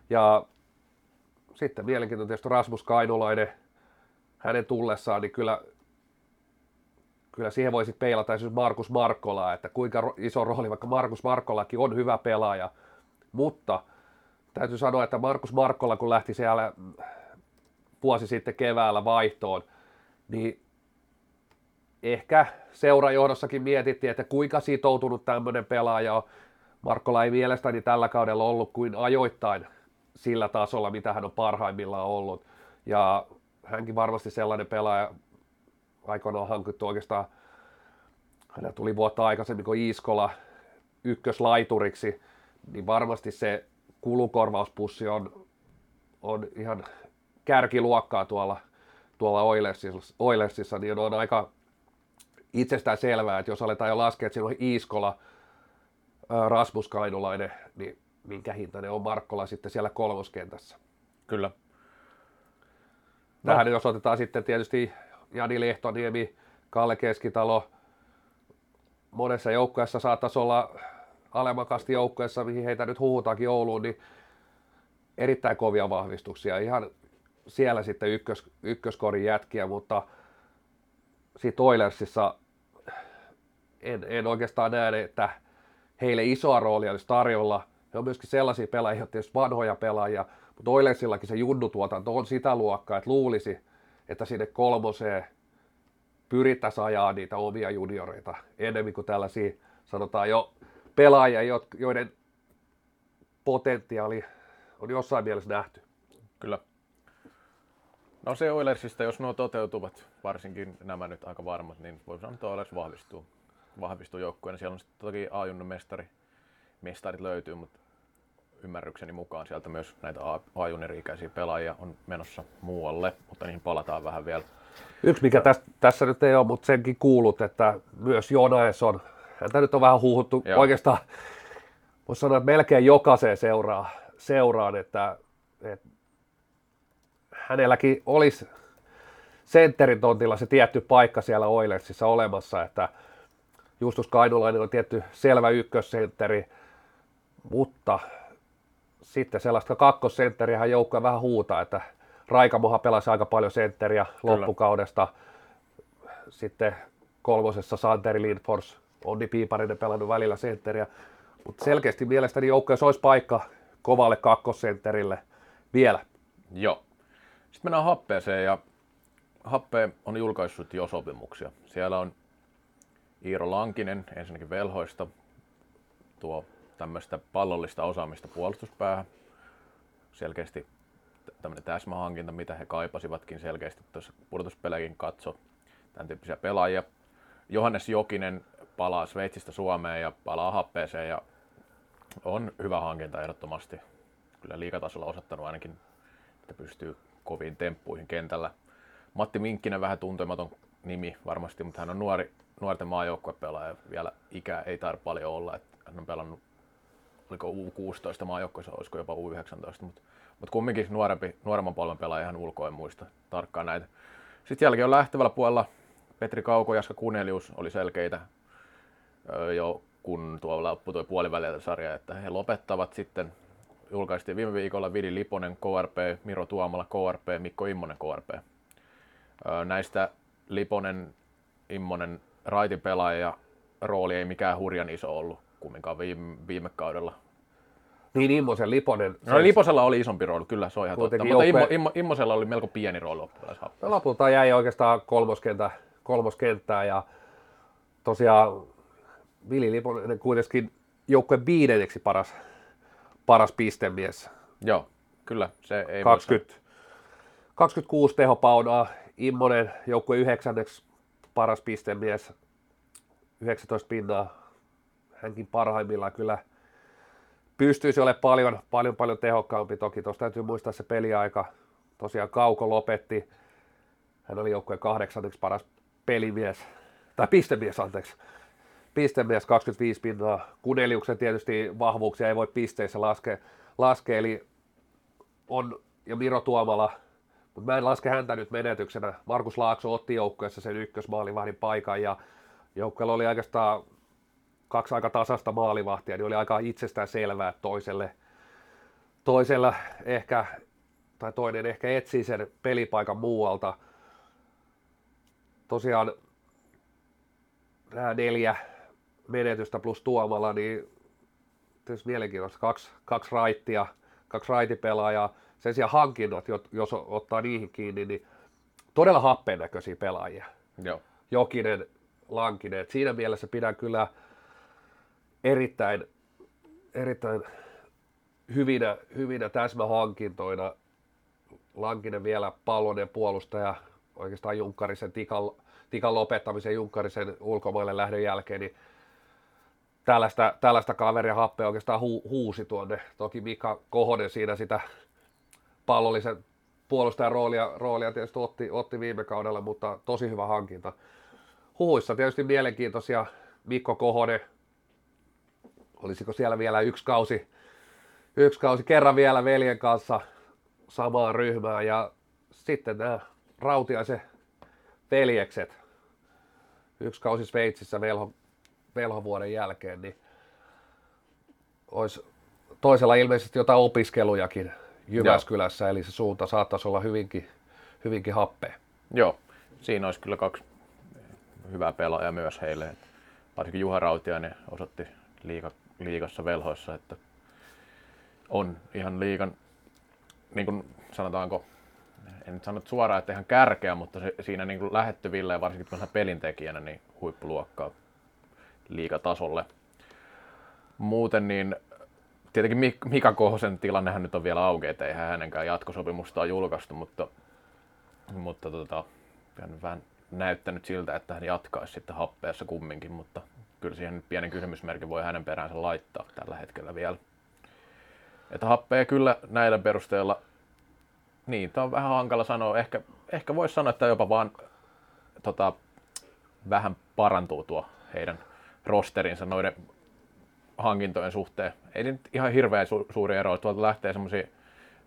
Speaker 1: Ja sitten mielenkiintoinen tietysti Rasmus Kainulainen, hänen tullessaan, niin kyllä, kyllä siihen voisi peilata esimerkiksi Markus Markkolaa, että kuinka iso rooli, vaikka Markus Markkolakin on hyvä pelaaja, mutta täytyy sanoa, että Markus Markkola, kun lähti siellä vuosi sitten keväällä vaihtoon, niin ehkä seurajohdossakin mietittiin, että kuinka sitoutunut tämmöinen pelaaja on. Markkola ei mielestäni tällä kaudella ollut kuin ajoittain sillä tasolla, mitä hän on parhaimmillaan ollut. Ja hänkin varmasti sellainen pelaaja, aikoinaan hankittu oikeastaan, hän tuli vuotta aikaisemmin kuin Iiskola ykköslaituriksi, niin varmasti se kulukorvauspussi on, on ihan kärkiluokkaa tuolla, tuolla Oilersissa, Oilersissa, niin on aika itsestään selvää, että jos aletaan jo laskea, että siinä on Iiskola, Rasmus Kainulainen, niin minkä hintainen on Markkola sitten siellä kolmoskentässä.
Speaker 2: Kyllä.
Speaker 1: Tähän no. jos otetaan sitten tietysti Jani Lehtoniemi, Kalle Keskitalo, monessa joukkueessa saattaisi olla alemmakasti joukkueessa, mihin heitä nyt huhutaankin Ouluun, niin erittäin kovia vahvistuksia. Ihan siellä sitten ykkös, ykköskorin jätkiä, mutta sitten Oilersissa en, en oikeastaan näe, että heille isoa roolia olisi tarjolla. He on myöskin sellaisia pelaajia, tietysti vanhoja pelaajia, mutta Oilersillakin se junnutuotanto on sitä luokkaa, että luulisi, että sinne kolmoseen pyrittäisiin ajaa niitä omia junioreita enemmän kuin tällaisia, sanotaan jo pelaajia, joiden potentiaali on jossain mielessä nähty.
Speaker 2: Kyllä. No se Oilersista, jos nuo toteutuvat, varsinkin nämä nyt aika varmat, niin voi sanoa, että Oilers vahvistuu, vahvistuu joukkueena. Siellä on sitten toki A-junnon mestari, mestarit löytyy, mutta ymmärrykseni mukaan sieltä myös näitä A-juniori-ikäisiä pelaajia on menossa muualle, mutta niihin palataan vähän vielä.
Speaker 1: Yksi, mikä tässä, tässä nyt ei ole, mutta senkin kuulut, että myös Jonaeson, häntä nyt on vähän huuhuttu Joo. oikeastaan, voisi sanoa, että melkein jokaiseen seuraa, seuraan, että, että hänelläkin olisi sentterin tontilla se tietty paikka siellä Oilersissa olemassa, että Justus Kainulainen on tietty selvä ykkössentteri, mutta sitten sellaista kakkosentteriä joukkoja vähän huutaa, että Raikamoha pelasi aika paljon sentteriä Kyllä. loppukaudesta. Sitten kolmosessa Santeri Lindfors, Onni Piiparinen pelannut välillä sentteriä. Mutta selkeästi mielestäni joukkoja olisi paikka kovalle kakkosentterille vielä.
Speaker 2: Joo. Sitten mennään happeeseen ja Happe on julkaissut jo sopimuksia. Siellä on Iiro Lankinen ensinnäkin velhoista, tuo tämmöistä pallollista osaamista puolustuspäähän. Selkeästi tämmöinen täsmähankinta, mitä he kaipasivatkin selkeästi tuossa pudotuspeleikin katso, tämän tyyppisiä pelaajia. Johannes Jokinen palaa Sveitsistä Suomeen ja palaa happeeseen ja on hyvä hankinta ehdottomasti. Kyllä liikatasolla osoittanut ainakin, että pystyy koviin temppuihin kentällä. Matti Minkkinen vähän tuntematon nimi varmasti, mutta hän on nuori, nuorten maajoukkuepelaaja. Vielä ikää ei tarvitse paljon olla. Että hän on pelannut, oliko U16 maajoukkueessa, olisiko jopa U19, mutta, mutta kumminkin nuorempi, nuoremman polven pelaaja ihan ulkoa en muista tarkkaan näitä. Sitten jälkeen on lähtevällä puolella Petri Kauko, Jaska Kunelius oli selkeitä jo kun tuolla loppui puoliväliltä sarja, että he lopettavat sitten julkaistiin viime viikolla Vidi Liponen KRP, Miro Tuomala KRP, Mikko Immonen KRP. Näistä Liponen, Immonen, raitin pelaaja rooli ei mikään hurjan iso ollut kumminkaan viime, viime kaudella.
Speaker 1: Niin Immosen Liponen.
Speaker 2: No, Liposella oli isompi rooli, kyllä se on ihan totta. Mutta. Immo, Immo, Immosella oli melko pieni rooli loppupeleissä.
Speaker 1: No, lopulta jäi oikeastaan kolmoskentä, kolmoskenttää ja tosiaan Vili Liponen kuitenkin joukkueen viidenneksi paras, paras pistemies.
Speaker 2: Joo, kyllä. Se ei
Speaker 1: 20, 26 tehopaunaa, Immonen joukkueen yhdeksänneksi paras pistemies, 19 pinnaa. Hänkin parhaimmillaan kyllä pystyisi olemaan paljon, paljon, paljon tehokkaampi. Toki tuossa täytyy muistaa se peliaika. Tosiaan Kauko lopetti. Hän oli joukkueen kahdeksanneksi paras pelimies, tai pistemies, anteeksi. Pistemies 25 pinnaa. Kuneliuksen tietysti vahvuuksia ei voi pisteissä laskea, laske eli on, ja Miro Tuomala, mutta mä en laske häntä nyt menetyksenä. Markus Laakso otti joukkueessa sen ykkösmaalivahdin paikan ja joukkueella oli oikeastaan kaksi aika tasasta maalivahtia, niin oli aika itsestään selvää, että toiselle, toisella ehkä, tai toinen ehkä etsii sen pelipaikan muualta. Tosiaan nämä neljä menetystä plus Tuomala, niin tietysti mielenkiintoista. Kaksi, kaksi raittia, kaksi raitipelaajaa. Sen sijaan hankinnat, jos ottaa niihin kiinni, niin todella happeen näköisiä pelaajia. Joo. Jokinen, Lankinen. Et siinä mielessä pidän kyllä erittäin, erittäin hyvinä, hyvinä täsmähankintoina. Lankinen vielä pallonen puolustaja, oikeastaan Junkkarisen tikan, tikan lopettamisen Junkkarisen ulkomaille lähdön jälkeen, niin tällaista, tällaista kaveria happea oikeastaan hu, huusi tuonne. Toki Mika Kohonen siinä sitä pallollisen puolustajan roolia, roolia tietysti otti, otti viime kaudella, mutta tosi hyvä hankinta. Huhuissa tietysti mielenkiintoisia Mikko Kohonen, olisiko siellä vielä yksi kausi, yksi kausi kerran vielä veljen kanssa samaan ryhmään ja sitten nämä Rautiaisen veljekset, yksi kausi Sveitsissä velho, velhovuoden jälkeen, niin olisi toisella ilmeisesti jotain opiskelujakin Jyväskylässä, Joo. eli se suunta saattaisi olla hyvinkin, hyvinkin happea.
Speaker 2: Joo, siinä olisi kyllä kaksi hyvää pelaajaa myös heille. Varsinkin Juha Rautiainen osoitti liiga, liigassa velhoissa, että on ihan liigan, niin kuin sanotaanko, en nyt sano suoraan, että ihan kärkeä, mutta se, siinä niin kuin lähettyvillä ja varsinkin pelintekijänä niin huippuluokkaa liigatasolle. Muuten niin tietenkin Mika Kohosen tilannehan nyt on vielä auki, että eihän hänenkään jatkosopimusta julkaistu, mutta, mutta tota, vähän näyttänyt siltä, että hän jatkaisi sitten happeessa kumminkin, mutta kyllä siihen nyt pienen kysymysmerkin voi hänen peräänsä laittaa tällä hetkellä vielä. Että happea kyllä näiden perusteella, niin, tämä on vähän hankala sanoa, ehkä, ehkä voisi sanoa, että jopa vaan tota, vähän parantuu tuo heidän rosterinsa noiden hankintojen suhteen. Ei nyt ihan hirveän su- suuri ero, tuolta lähtee semmoisia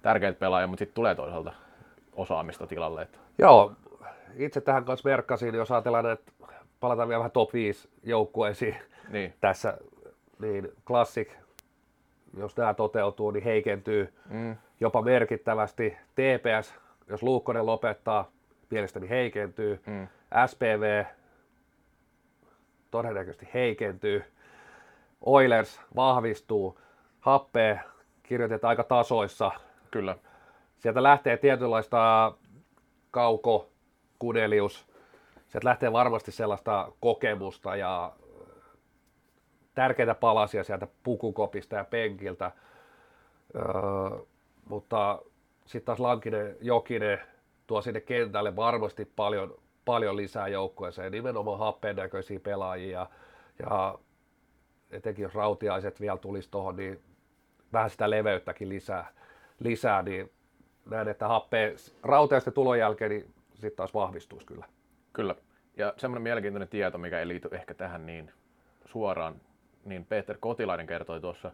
Speaker 2: tärkeitä pelaajia, mutta sitten tulee toisaalta osaamista tilalle. Että...
Speaker 1: Joo, itse tähän kanssa merkkasin, jos ajatellaan, että palataan vielä vähän top 5 joukkueisiin niin. tässä, niin Classic, jos nämä toteutuu, niin heikentyy mm. jopa merkittävästi. TPS, jos Luukkonen lopettaa, mielestäni heikentyy. Mm. SPV todennäköisesti heikentyy. Oilers vahvistuu. Happea kirjoitetaan aika tasoissa.
Speaker 2: Kyllä.
Speaker 1: Sieltä lähtee tietynlaista kauko, Kudelius. Sieltä lähtee varmasti sellaista kokemusta ja tärkeitä palasia sieltä pukukopista ja penkiltä. Öö, mutta sitten taas Lankinen, Jokinen tuo sinne kentälle varmasti paljon, paljon lisää joukkueeseen, nimenomaan happeen näköisiä pelaajia. Ja etenkin jos rautiaiset vielä tulisi tuohon, niin vähän sitä leveyttäkin lisää, lisää niin näen, että happeen rautiaisten tulon jälkeen niin sitten taas vahvistuisi kyllä.
Speaker 2: Kyllä. Ja semmoinen mielenkiintoinen tieto, mikä ei liity ehkä tähän niin suoraan, niin Peter Kotilainen kertoi tuossa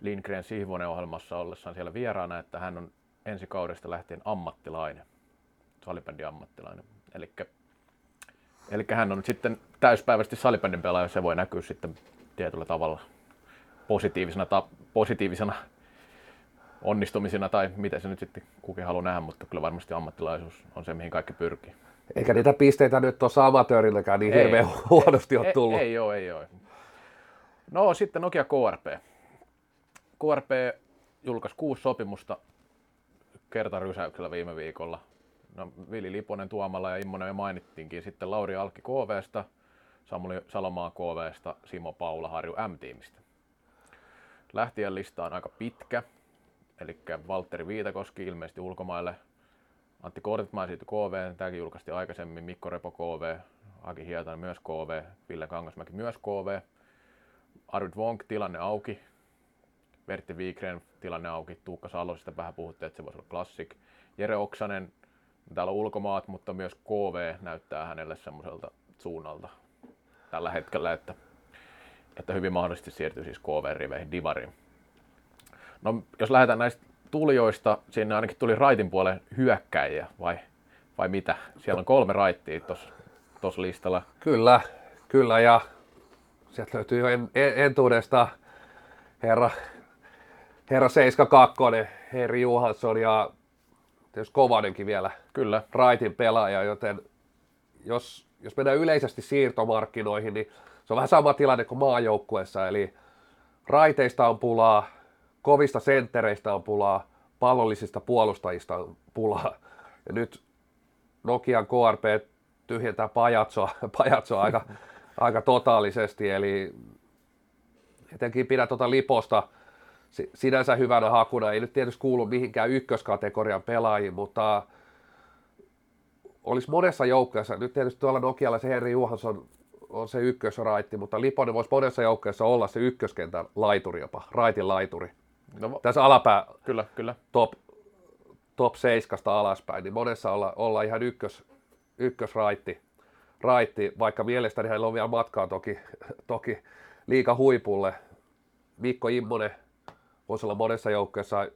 Speaker 2: Lindgren Sihvonen ohjelmassa ollessaan siellä vieraana, että hän on ensi kaudesta lähtien ammattilainen, salibändin ammattilainen. Eli hän on sitten täyspäiväisesti salibändin pelaaja, se voi näkyä sitten tietyllä tavalla positiivisena, ta, positiivisena onnistumisena tai miten se nyt sitten kukin haluaa nähdä, mutta kyllä varmasti ammattilaisuus on se, mihin kaikki pyrkii.
Speaker 1: Eikä niitä pisteitä nyt tuossa amatöörilläkään niin ei, hirveän huonosti ole tullut.
Speaker 2: Ei, ei ole, ei ole. No sitten Nokia KRP. KRP julkaisi kuusi sopimusta kertarysäyksellä viime viikolla. No, Vili Liponen Tuomalla ja Immonen jo mainittiinkin. Sitten Lauri Alkki KVstä, Samuli Salomaa KVstä, Simo Paula Harju M-tiimistä. Lähtien lista on aika pitkä, eli Valtteri Viitakoski ilmeisesti ulkomaille, Antti Kortitmaa siitä KV, tämäkin julkaistiin aikaisemmin, Mikko Repo KV, Aki Hietanen myös KV, Ville Kangasmäki myös KV, Arvid Wonk tilanne auki, Vertti Wikren tilanne auki, Tuukka Salosista vähän puhuttiin, että se voisi olla klassik. Jere Oksanen, täällä on ulkomaat, mutta myös KV näyttää hänelle semmoiselta suunnalta tällä hetkellä, että, että hyvin mahdollisesti siirtyy siis KV-riveihin Divariin. No, jos lähdetään näistä tulijoista, sinne ainakin tuli raitin puolen hyökkäjiä, vai, vai mitä? Siellä on kolme raittia tuossa listalla.
Speaker 1: Kyllä, kyllä, ja sieltä löytyy jo en, en, entuudesta herra, herra 72, Herri Johansson ja tietysti Kovanenkin vielä
Speaker 2: Kyllä.
Speaker 1: raitin pelaaja, joten jos, jos mennään yleisesti siirtomarkkinoihin, niin se on vähän sama tilanne kuin maajoukkueessa, eli raiteista on pulaa, kovista senttereistä on pulaa, pallollisista puolustajista on pulaa. Ja nyt Nokian KRP tyhjentää pajatsoa, pajatsoa aika, aika totaalisesti, eli etenkin pidä tuota Liposta sinänsä hyvänä hakuna. Ei nyt tietysti kuulu mihinkään ykköskategorian pelaajiin, mutta olisi monessa joukkueessa, nyt tietysti tuolla Nokialla se Henri Juhansson on se ykkösraitti, mutta Liponen voisi monessa joukkueessa olla se ykköskentän laituri jopa, raitin laituri. No, Tässä alapää
Speaker 2: kyllä, kyllä.
Speaker 1: top, top 7 alaspäin, niin monessa olla, olla ihan ykkös, ykkösraitti, raitti, vaikka mielestäni hänellä on vielä matkaa toki, toki liika huipulle. Mikko Immonen voisi olla monessa joukkueessa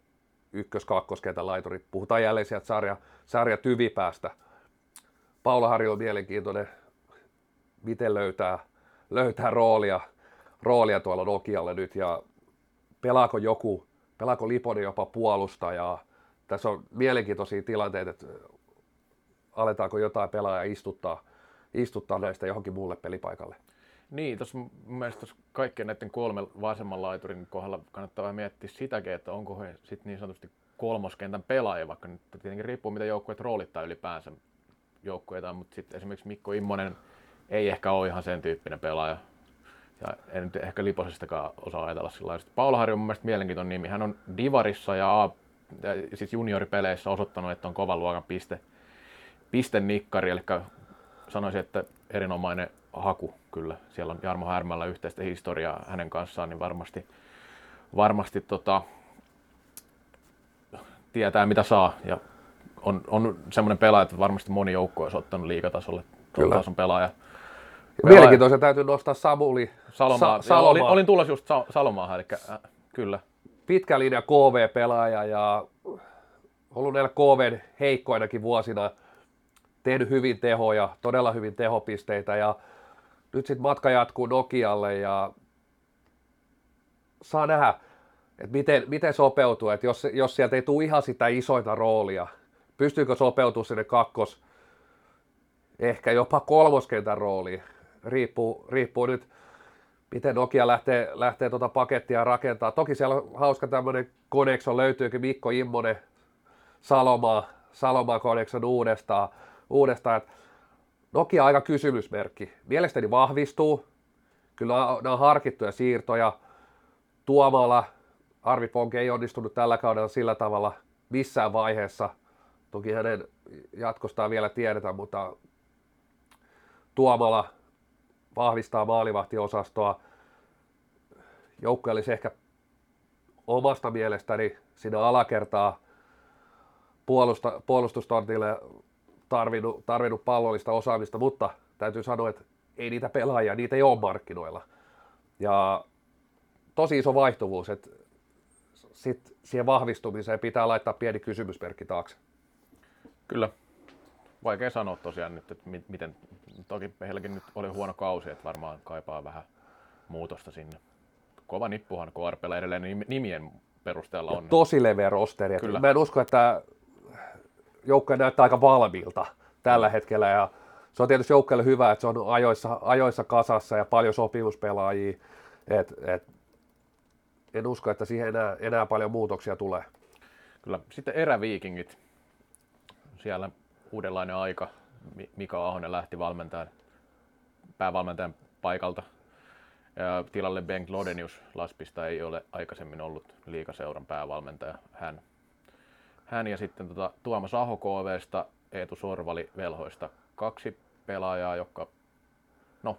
Speaker 1: ykkös kakkoskentän laituri. Puhutaan jälleen sieltä sarja, sarja tyvipäästä. Paula Harjo on mielenkiintoinen, miten löytää, löytää roolia, roolia tuolla Nokialle nyt ja pelaako joku, pelaako Liponen jopa puolustajaa. Tässä on mielenkiintoisia tilanteita, että aletaanko jotain pelaajaa istuttaa, istuttaa näistä johonkin muulle pelipaikalle.
Speaker 2: Niin, tuossa mun mielestä tuossa kaikkien näiden kolmen vasemman laiturin kohdalla kannattaa vähän miettiä sitäkin, että onko he sitten niin sanotusti kolmoskentän pelaajia, vaikka nyt tietenkin riippuu mitä joukkueet roolittaa ylipäänsä joukkueita, mutta sitten esimerkiksi Mikko Immonen ei ehkä ole ihan sen tyyppinen pelaaja. Ja en nyt ehkä Liposestakaan osaa ajatella sillä lailla. Paula Harju on mun mielestä mielenkiintoinen nimi. Hän on Divarissa ja, A, ja siis junioripeleissä osoittanut, että on kovan luokan piste, piste nikkari, eli sanoisin, että erinomainen haku kyllä. Siellä on Jarmo Härmällä yhteistä historiaa hänen kanssaan, niin varmasti, varmasti tota, tietää mitä saa. Ja on, on semmoinen pelaaja, että varmasti moni joukko olisi ottanut liikatasolle kyllä. tason pelaaja.
Speaker 1: Mielenkiintoisen täytyy nostaa Samuli.
Speaker 2: Salomaa. Sa- Salomaa. Olin, olin tulossa just Salomaahan, eli äh, kyllä.
Speaker 1: Pitkä linja KV-pelaaja ja ollut näillä KVn heikkoinakin vuosina tehnyt hyvin tehoja, todella hyvin tehopisteitä ja nyt sitten matka jatkuu Nokialle ja saa nähdä, että miten, miten sopeutuu, että jos, jos sieltä ei tule ihan sitä isoita roolia, pystyykö sopeutumaan sinne kakkos, ehkä jopa kolmoskentän rooliin, riippuu, riippuu nyt, miten Nokia lähtee, lähtee tuota pakettia rakentaa. Toki siellä on hauska tämmöinen konekso, löytyykin Mikko Immonen Salomaa, Salomaa konekson uudestaan, uudestaan että Nokia aika kysymysmerkki. Mielestäni vahvistuu. Kyllä nämä on harkittuja siirtoja. Tuomalla Arvi Ponke ei onnistunut tällä kaudella sillä tavalla missään vaiheessa. Toki hänen jatkostaan vielä tiedetään, mutta Tuomala vahvistaa maalivahtiosastoa. Joukko olisi ehkä omasta mielestäni siinä alakertaa puolusta, puolustustontille tarvinnut, tarvinnut pallollista osaamista, mutta täytyy sanoa, että ei niitä pelaajia, niitä ei ole markkinoilla. Ja tosi iso vaihtuvuus, että sit siihen vahvistumiseen pitää laittaa pieni kysymysmerkki taakse.
Speaker 2: Kyllä. Vaikea sanoa tosiaan nyt, että miten, toki heilläkin nyt oli huono kausi, että varmaan kaipaa vähän muutosta sinne. Kova nippuhan KRPllä edelleen nimien perusteella on. Ja
Speaker 1: tosi leveä rosteri. Kyllä. Mä en usko, että joukkoja näyttää aika valmiilta tällä hetkellä ja se on tietysti joukkueelle hyvä, että se on ajoissa, ajoissa kasassa ja paljon sopimuspelaajia. Et, et, en usko, että siihen enää, enää paljon muutoksia tulee.
Speaker 2: Kyllä. Sitten eräviikingit. Siellä uudenlainen aika. Mika Ahonen lähti valmentajan, päävalmentajan paikalta. Ja tilalle Bengt Lodenius Laspista ei ole aikaisemmin ollut liikaseuran päävalmentaja. Hän, hän ja sitten tota, Tuomas Aho KVsta, Eetu Sorvali Velhoista. Kaksi pelaajaa, jotka no,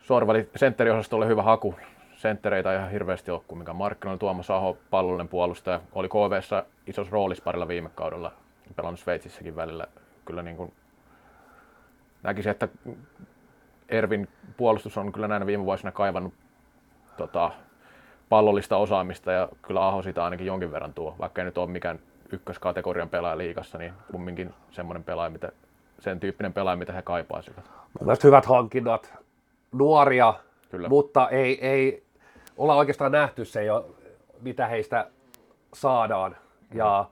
Speaker 2: Sorvali sentteriosastolle hyvä haku. Senttereitä ihan hirveästi ole, mikä markkinoilla Tuomas Aho, pallollinen puolustaja, oli KVssa isossa roolissa parilla viime kaudella, pelannut Sveitsissäkin välillä. Kyllä niin kuin näkisin, että Ervin puolustus on kyllä näinä viime vuosina kaivannut tota, pallollista osaamista ja kyllä Aho sitä ainakin jonkin verran tuo, vaikka ei nyt ole mikään ykköskategorian pelaaja liigassa, niin kumminkin semmoinen pelaaja, mitä, sen tyyppinen pelaaja, mitä he kaipaisivat.
Speaker 1: Mielestäni hyvät hankinnat, nuoria, kyllä. mutta ei, ei olla oikeastaan nähty se jo, mitä heistä saadaan mm. ja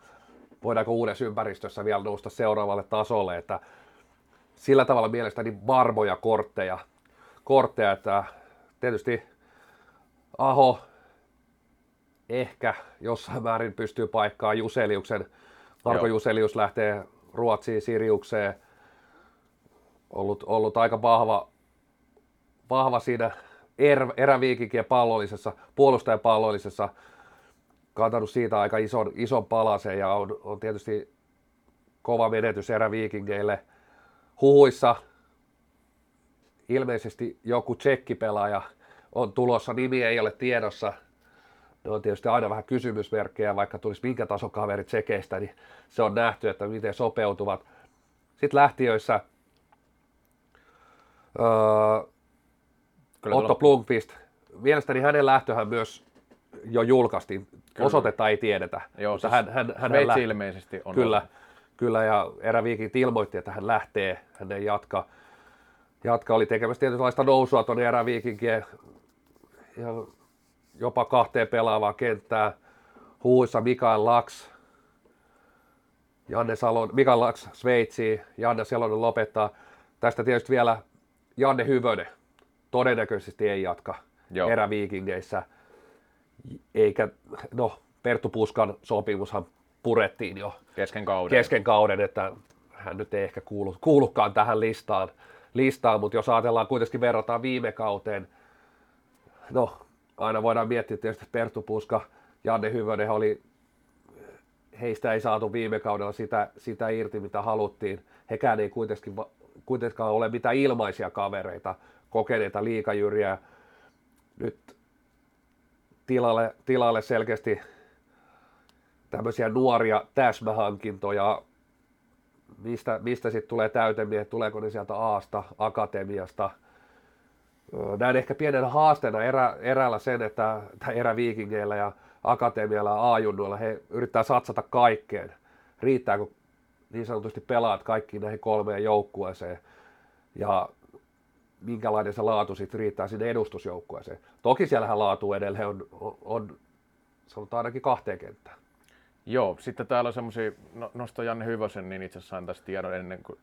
Speaker 1: voidaanko uudessa ympäristössä vielä nousta seuraavalle tasolle, että sillä tavalla mielestäni varmoja kortteja, kortteja että tietysti Aho ehkä jossain määrin pystyy paikkaan Juseliuksen. Marko Joo. Juselius lähtee Ruotsiin Siriukseen. Ollut, ollut aika vahva, vahva siinä er, eräviikinkien pallollisessa, puolustajapallollisessa. Kantanut siitä aika ison, ison palasen ja on, on tietysti kova menetys eräviikingeille. Huhuissa ilmeisesti joku tsekkipelaaja on tulossa, nimi ei ole tiedossa. Ne on tietysti aina vähän kysymysmerkkejä, vaikka tulisi minkä tason kaveri tsekeistä, niin se on nähty, että miten sopeutuvat. Sitten lähtiöissä öö, Kyllä Otto Blomqvist, mielestäni hänen lähtöhän myös jo julkaistiin. Kyllä. Osoitetta ei tiedetä.
Speaker 2: Joo, siis hän, hän, hän, hän ilmeisesti on.
Speaker 1: Kyllä, ollut. kyllä ja eräviikit ilmoitti, että hän lähtee, hän ei jatka. Jatka oli tekemässä tietynlaista nousua tuonne eräviikinkien ja jopa kahteen pelaavaa kenttää. Huuissa Mikael Laks, Janne Salon, Mikael Laks Sveitsiin, Janne Salonen lopettaa. Tästä tietysti vielä Janne Hyvönen, todennäköisesti ei jatka Joo. eräviikingeissä. Eikä, no, Perttu Puskan sopimushan purettiin jo
Speaker 2: kesken kauden,
Speaker 1: kesken kauden että hän nyt ei ehkä kuulu, kuulukaan tähän listaan, listaan, mutta jos ajatellaan kuitenkin verrataan viime kauteen, no aina voidaan miettiä tietysti Perttu Puska, Janne Hyvönen oli, heistä ei saatu viime kaudella sitä, sitä irti, mitä haluttiin. Hekään ei kuitenkaan, kuitenkaan ole mitään ilmaisia kavereita, kokeneita liikajyriä. Nyt tilalle, tilalle selkeästi tämmöisiä nuoria täsmähankintoja, mistä, mistä sitten tulee täytemiehet, tuleeko ne sieltä Aasta, Akatemiasta. Näen ehkä pienen haasteena erä, erällä sen, että eräviikingeillä ja Akatemialla ja A-junnuilla he yrittää satsata kaikkeen. Riittääkö niin sanotusti pelaat kaikkiin näihin kolmeen joukkueeseen. Ja minkälainen se laatu sitten riittää sinne edustusjoukkueeseen. Toki siellähän laatu edelleen on, on, on sanotaan ainakin kahteen kenttään.
Speaker 2: Joo, sitten täällä on semmoisia, no, nosto Janne Hyvösen, niin itse asiassa sain tästä tiedon ennen kuin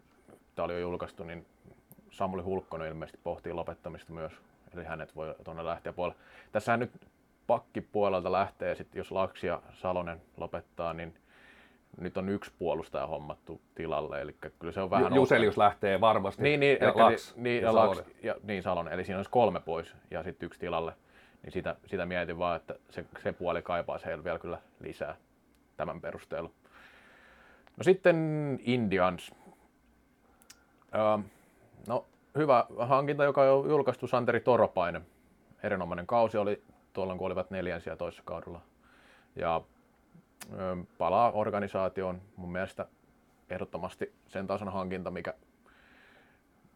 Speaker 2: tämä oli jo julkaistu, niin Samuli Hulkkonen ilmeisesti pohtii lopettamista myös, eli hänet voi tuonne lähteä puolelle. Tässähän nyt pakkipuolelta lähtee, sitten jos Laksi ja Salonen lopettaa, niin nyt on yksi puolustaja hommattu tilalle, eli kyllä se on vähän...
Speaker 1: Juselius ollut. lähtee varmasti.
Speaker 2: Niin, niin, ja Laks, niin, ja, Laks, ja, niin Salonen, eli siinä olisi kolme pois ja sitten yksi tilalle. Niin sitä, sitä mietin vaan, että se, se puoli kaipaisi heillä vielä kyllä lisää tämän perusteella. No sitten Indians. Öö, no hyvä hankinta, joka on julkaistu Santeri Toropainen. Erinomainen kausi oli tuolloin, kun olivat neljänsiä toisessa kaudella. Ja palaa organisaatioon. Mun mielestä ehdottomasti sen tason hankinta, mikä,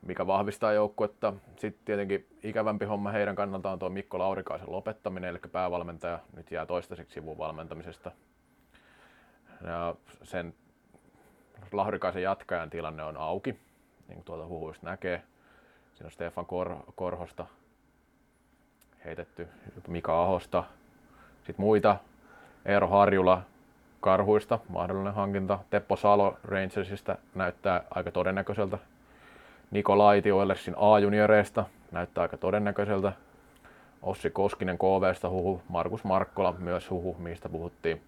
Speaker 2: mikä vahvistaa joukkuetta. Sitten tietenkin ikävämpi homma heidän kannaltaan on tuo Mikko Laurikaisen lopettaminen, eli päävalmentaja nyt jää toistaiseksi sivun valmentamisesta. Ja sen Laurikaisen jatkajan tilanne on auki, niin kuin tuolta huhuista näkee. Siinä on Stefan Kor- Korhosta heitetty, Mika Ahosta, sitten muita, Eero Harjula, karhuista mahdollinen hankinta. Teppo Salo Rangersista näyttää aika todennäköiseltä. Niko Laiti Oilersin A-junioreista näyttää aika todennäköiseltä. Ossi Koskinen KVsta huhu, Markus Markkola myös huhu, mistä puhuttiin.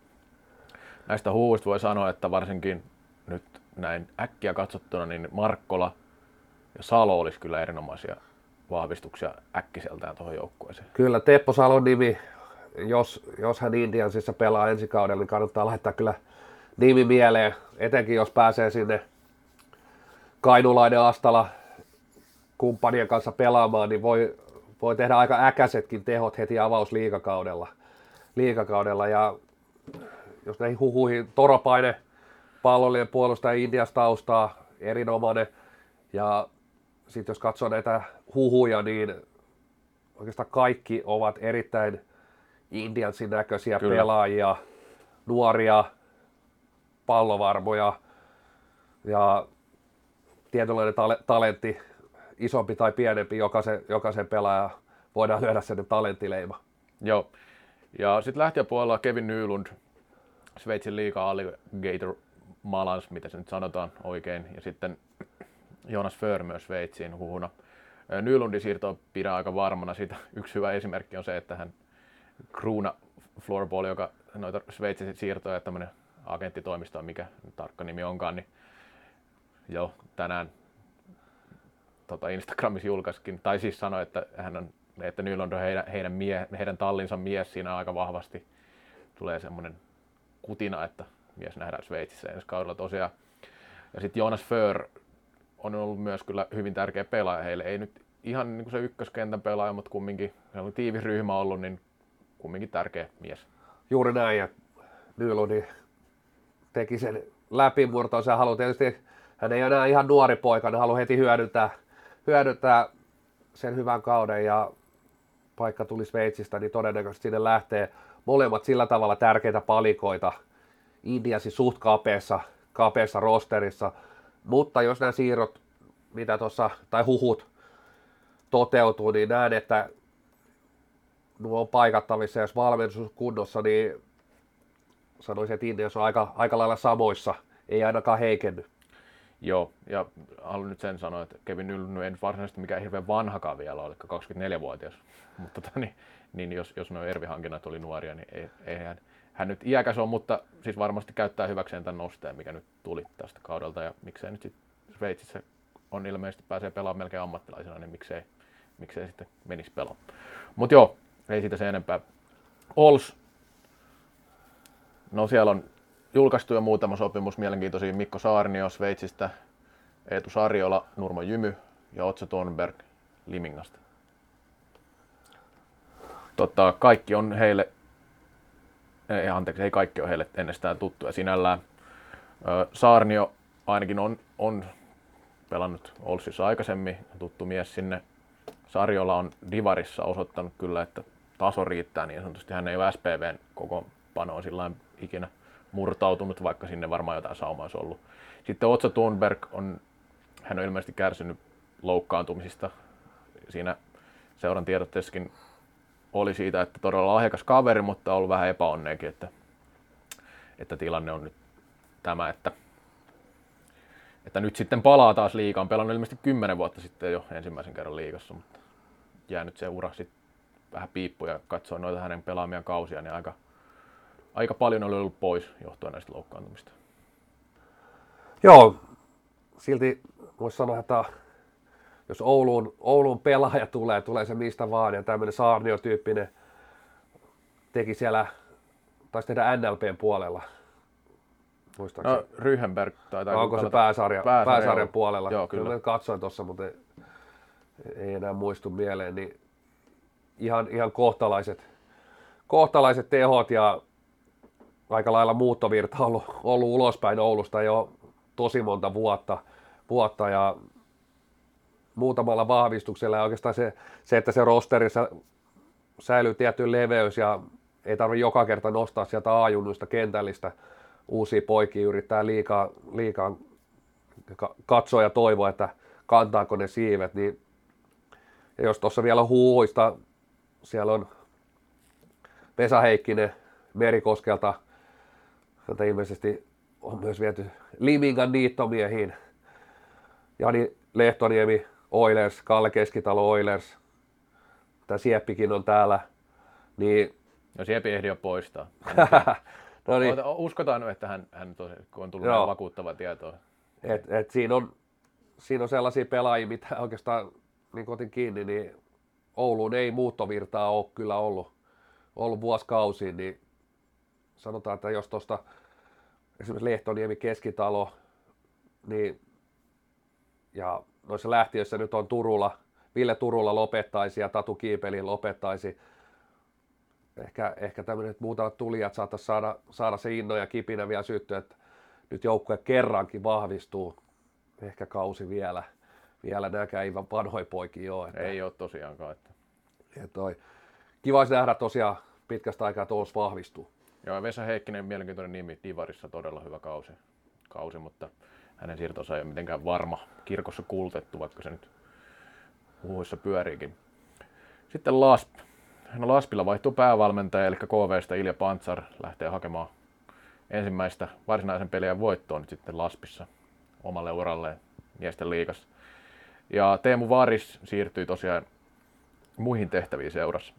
Speaker 2: Näistä huhuista voi sanoa, että varsinkin nyt näin äkkiä katsottuna, niin Markkola ja Salo olisi kyllä erinomaisia vahvistuksia äkkiseltään tuohon joukkueeseen.
Speaker 1: Kyllä, Teppo Salon nimi, jos, jos hän Indiansissa pelaa ensi kaudella, niin kannattaa laittaa kyllä nimi mieleen, etenkin jos pääsee sinne Kainulainen Astala kumppanien kanssa pelaamaan, niin voi, voi tehdä aika äkäisetkin tehot heti avausliikakaudella. Liikakaudella. Ja jos näihin huhuihin, Toropaine, pallollinen puolustaja Indiasta taustaa, erinomainen. Ja sitten jos katsoo näitä huhuja, niin oikeastaan kaikki ovat erittäin Indiansin näköisiä Kyllä. pelaajia, nuoria, pallovarmoja ja tietynlainen tale- talentti, isompi tai pienempi, jokaisen, jokaisen pelaaja voidaan lyödä sen talenttileima.
Speaker 2: Joo. Ja sitten lähtiöpuolella Kevin Nylund, Sveitsin liiga alligator Malans, mitä se nyt sanotaan oikein, ja sitten Jonas Föhr myös Sveitsiin huhuna. Nylundin siirto pidän aika varmana. Siitä yksi hyvä esimerkki on se, että hän Kruuna Floorball, joka noita Sveitsin siirtoja, tämmöinen agenttitoimisto, mikä tarkka nimi onkaan, niin jo tänään tota Instagramissa julkaiskin, tai siis sanoi, että hän on, että Nylund on heidän, heidän, mie, heidän tallinsa mies siinä aika vahvasti. Tulee semmoinen kutina, että mies nähdään Sveitsissä ensi kaudella tosiaan. Ja sitten Jonas Föhr on ollut myös kyllä hyvin tärkeä pelaaja heille. Ei nyt ihan niin kuin se ykköskentän pelaaja, mutta kumminkin se on tiivis ryhmä ollut, niin kumminkin tärkeä mies.
Speaker 1: Juuri näin, ja Nyludi teki sen läpimurtoon. Se haluaa tietysti, hän ei enää ihan nuori poika, hän haluaa heti hyödyntää, hyödyntää sen hyvän kauden ja paikka tuli Sveitsistä, niin todennäköisesti sinne lähtee molemmat sillä tavalla tärkeitä palikoita Indiasi suht kapeassa, kapeassa rosterissa. Mutta jos nämä siirrot, mitä tuossa, tai huhut toteutuu, niin näen, että nuo on paikattavissa, jos valmennus kunnossa, niin sanoisin, että Indias on aika, aika lailla samoissa, ei ainakaan heikenny.
Speaker 2: Joo, ja haluan nyt sen sanoa, että Kevin Ylny ei varsinaisesti mikään hirveän vanhakaan vielä ole, 24-vuotias, mutta tota, niin, niin jos, jos nuo Ervi-hankinnat oli nuoria, niin ei, ei hän, hän nyt iäkäs on, mutta siis varmasti käyttää hyväkseen tämän nosteen, mikä nyt tuli tästä kaudelta, ja miksei nyt sitten Sveitsissä on ilmeisesti pääsee pelaamaan melkein ammattilaisena, niin miksei, miksei sitten menisi pelaamaan. Mutta joo, ei siitä sen enempää. Ols. No siellä on julkaistu jo muutama sopimus mielenkiintoisia. Mikko Saarnio Sveitsistä, Eetu Sarjola, Nurmo Jymy ja Otso Thornberg Limingasta. Tota, kaikki on heille, ei, anteeksi, ei kaikki ole heille ennestään tuttuja sinällään. Saarnio ainakin on, on pelannut Olsissa aikaisemmin, tuttu mies sinne. Sarjola on Divarissa osoittanut kyllä, että taso riittää niin sanotusti. Hän ei ole SPVn koko panoa sillä ikinä murtautunut, vaikka sinne varmaan jotain saumaa olisi ollut. Sitten Otso Thunberg on, hän on ilmeisesti kärsinyt loukkaantumisista. Siinä seuran tiedotteessakin oli siitä, että todella lahjakas kaveri, mutta on ollut vähän epäonneekin, että, että tilanne on nyt tämä, että, että nyt sitten palaa taas liikaan. Pelannut ilmeisesti kymmenen vuotta sitten jo ensimmäisen kerran liigassa, mutta jäänyt se ura sitten vähän piippu ja katsoin noita hänen pelaamia kausia, niin aika, aika paljon oli ollut pois johtuen näistä loukkaantumista.
Speaker 1: Joo, silti voisi sanoa, että jos Ouluun, Ouluun pelaaja tulee, tulee se mistä vaan, ja tämmöinen Saarnio-tyyppinen teki siellä, taisi tehdä NLPn puolella.
Speaker 2: No, Ryhenberg
Speaker 1: tai Onko se pääsarja, pääsarja pääsarjan puolella? Joo, kyllä. kyllä katsoin tuossa, mutta ei, ei enää muistu mieleen. Niin ihan, ihan kohtalaiset, kohtalaiset tehot ja aika lailla muuttovirta ollut, ollut ulospäin Oulusta jo tosi monta vuotta, vuotta ja muutamalla vahvistuksella ja oikeastaan se, se että se rosterissa säilyy tietty leveys ja ei tarvitse joka kerta nostaa sieltä ajunnuista kentällistä uusia poikia yrittää liikaa, liikaa katsoa ja toivoa, että kantaako ne siivet, niin ja jos tuossa vielä huuista siellä on Vesa Heikkinen Merikoskelta, jota ilmeisesti on myös viety Limingan niittomiehiin. Jani Lehtoniemi Oilers, Kalle Keskitalo Oilers, tämä Sieppikin on täällä, niin...
Speaker 2: No Sieppi ehdi jo poistaa.
Speaker 1: no niin,
Speaker 2: Uskotaan että hän, hän tosi, kun on tullut
Speaker 1: Joo.
Speaker 2: vakuuttavaa tietoa.
Speaker 1: et, et siinä, on, siinä on sellaisia pelaajia, mitä oikeastaan, niin kuin otin kiinni, niin Ouluun ei muuttovirtaa ole kyllä ollut, ollut vuosikausiin, niin sanotaan, että jos tuosta esimerkiksi Lehtoniemi Keskitalo, niin ja noissa lähtiöissä nyt on Turulla, Ville Turulla lopettaisi ja Tatu Kiipeli lopettaisi. Ehkä, ehkä tämmöiset muutamat tulijat saattaisi saada, saada se inno ja kipinä vielä syttyä, että nyt joukkue kerrankin vahvistuu. Ehkä kausi vielä. Vielä näkään ihan vanhoja poikia ole. Että,
Speaker 2: Ei ole tosiaankaan. Että...
Speaker 1: toi. Kiva olisi nähdä tosiaan pitkästä aikaa, että vahvistuu.
Speaker 2: Joo, Vesa Heikkinen, mielenkiintoinen nimi, Divarissa todella hyvä kausi, kausi mutta hänen siirtonsa ei ole mitenkään varma. Kirkossa kuulutettu, vaikka se nyt huhuissa pyöriikin. Sitten Lasp. No Laspilla vaihtuu päävalmentaja, eli KVstä Ilja Pantsar lähtee hakemaan ensimmäistä varsinaisen pelien voittoa nyt sitten Laspissa omalle uralleen miesten liigassa. Ja Teemu Varis siirtyi tosiaan muihin tehtäviin seurassa,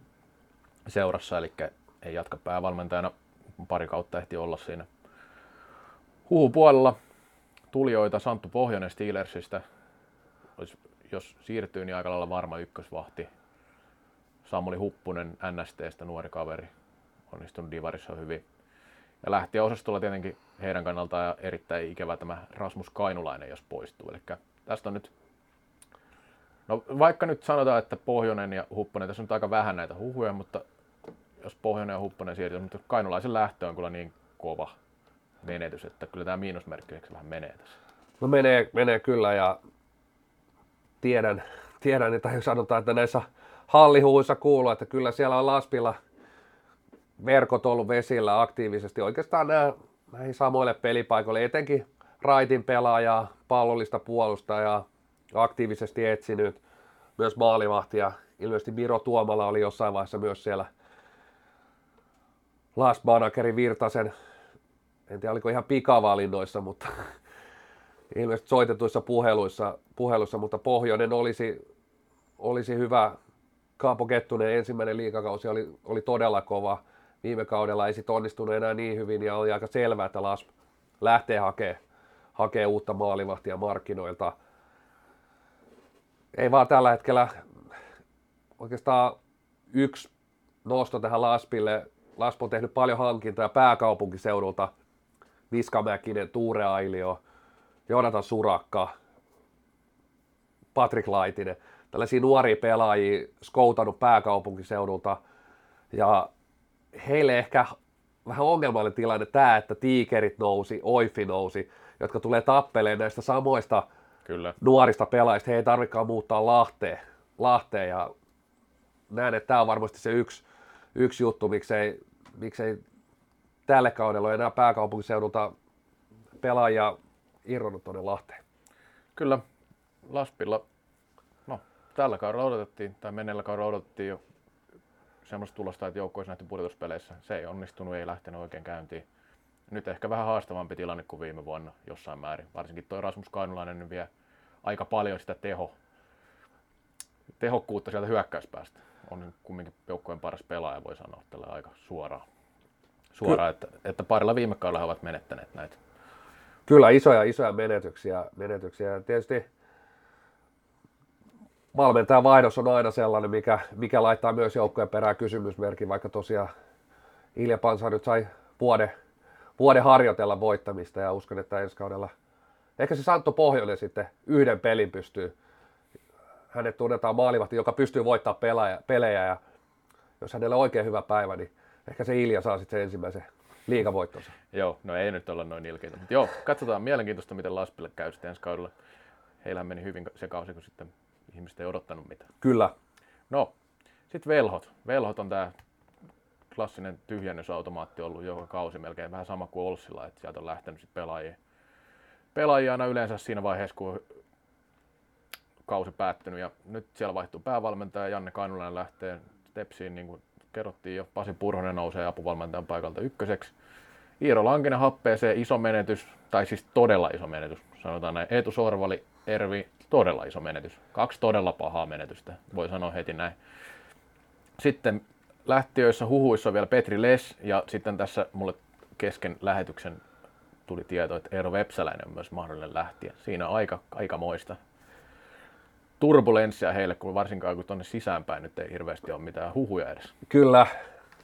Speaker 2: seurassa eli ei jatka päävalmentajana. Pari kautta ehti olla siinä huhupuolella. Tulijoita Santtu Pohjonen Steelersistä. Olisi, jos siirtyy, niin aika lailla varma ykkösvahti. Samuli Huppunen NSTstä, nuori kaveri. Onnistunut Divarissa hyvin. Ja lähti osastolla tietenkin heidän kannaltaan erittäin ikävä tämä Rasmus Kainulainen, jos poistuu. Eli tästä on nyt No vaikka nyt sanotaan, että Pohjonen ja Hupponen, tässä on nyt aika vähän näitä huhuja, mutta jos Pohjonen ja Hupponen siirtyy, mutta Kainulaisen lähtö on kyllä niin kova menetys, että kyllä tämä miinusmerkkiseksi vähän menee tässä.
Speaker 1: No menee, menee kyllä ja tiedän, tiedän, että jos sanotaan, että näissä hallihuissa kuuluu, että kyllä siellä on Laspilla verkot ollut vesillä aktiivisesti oikeastaan nämä, näihin samoille pelipaikoille, etenkin raitin pelaajaa, pallollista puolustajaa, aktiivisesti etsinyt, myös maalivahtia. Ilmeisesti Miro Tuomala oli jossain vaiheessa myös siellä last managerin Virtasen, en tiedä oliko ihan pikavalinnoissa, mutta ilmeisesti soitetuissa puheluissa, puheluissa mutta Pohjoinen olisi, olisi hyvä. Kaapo Kettunen ensimmäinen liikakausi oli, oli todella kova. Viime kaudella ei sit onnistunut enää niin hyvin ja oli aika selvää, että Las lähtee hakemaan hakee uutta maalivahtia markkinoilta. Ei vaan tällä hetkellä oikeastaan yksi nosto tähän Laspille. Laspo on tehnyt paljon hankintoja pääkaupunkiseudulta. Miska Mäkinen, Tuure Ailio, Jonathan Surakka, Patrick Laitinen. Tällaisia nuoria pelaajia skoutannut pääkaupunkiseudulta. Ja heille ehkä vähän ongelmallinen tilanne tämä, että Tiikerit nousi, Oifi nousi, jotka tulee tappeleen näistä samoista
Speaker 2: Kyllä.
Speaker 1: nuorista pelaajista. He ei tarvikaan muuttaa Lahteen. Lahteen ja näen, että tämä on varmasti se yksi, yksi juttu, miksei, miksei tälle kaudella ole enää pääkaupunkiseudulta pelaajia irronnut tuonne Lahteen.
Speaker 2: Kyllä. Laspilla, no tällä kaudella odotettiin, tai menneellä kaudella odotettiin jo semmoista tulosta, että joukko olisi nähty pudotuspeleissä. Se ei onnistunut, ei lähtenyt oikein käyntiin. Nyt ehkä vähän haastavampi tilanne kuin viime vuonna jossain määrin. Varsinkin tuo Rasmus Kainulainen nyt vie aika paljon sitä teho, tehokkuutta sieltä hyökkäyspäästä. On kumminkin joukkueen paras pelaaja, voi sanoa tällä aika suoraan. Suoraan, että, että parilla viime kaudella he ovat menettäneet näitä.
Speaker 1: Kyllä isoja, isoja menetyksiä. menetyksiä. Ja tietysti valmentajan vaihdos on aina sellainen, mikä, mikä laittaa myös joukkojen perään kysymysmerkin, vaikka tosiaan Ilja Pansa nyt sai vuoden, vuoden harjoitella voittamista ja uskon, että ensi kaudella ehkä se Santto Pohjonen sitten yhden pelin pystyy. Hänet tunnetaan maalivahti, joka pystyy voittamaan pelejä, pelejä ja jos hänellä on oikein hyvä päivä, niin ehkä se Ilja saa sitten sen ensimmäisen liigavoittonsa.
Speaker 2: Joo, no ei nyt olla noin ilkeitä. Mutta joo, katsotaan mielenkiintoista, miten Laspille käy sitten ensi kaudella. Heillähän meni hyvin se kausi, kun sitten ihmiset ei odottanut mitään.
Speaker 1: Kyllä,
Speaker 2: No, sitten velhot. Velhot on tämä klassinen tyhjennysautomaatti ollut joka kausi melkein vähän sama kuin Olssilla, että sieltä on lähtenyt sit pelaajia. Pelaajia aina yleensä siinä vaiheessa, kun kausi päättynyt ja nyt siellä vaihtuu päävalmentaja, Janne Kainulainen lähtee Tepsiin, niin kuin kerrottiin jo, Pasi Purhonen nousee apuvalmentajan paikalta ykköseksi. Iiro Lankinen happeeseen iso menetys, tai siis todella iso menetys, sanotaan näin. Eetu Sorvali, Ervi, todella iso menetys. Kaksi todella pahaa menetystä, voi sanoa heti näin. sitten lähtiöissä huhuissa on vielä Petri Les ja sitten tässä mulle kesken lähetyksen tuli tieto, että Eero Vepsäläinen on myös mahdollinen lähtiä. Siinä on aika, aika moista turbulenssia heille, kun varsinkaan kun tuonne sisäänpäin nyt ei hirveästi ole mitään huhuja edes.
Speaker 1: Kyllä,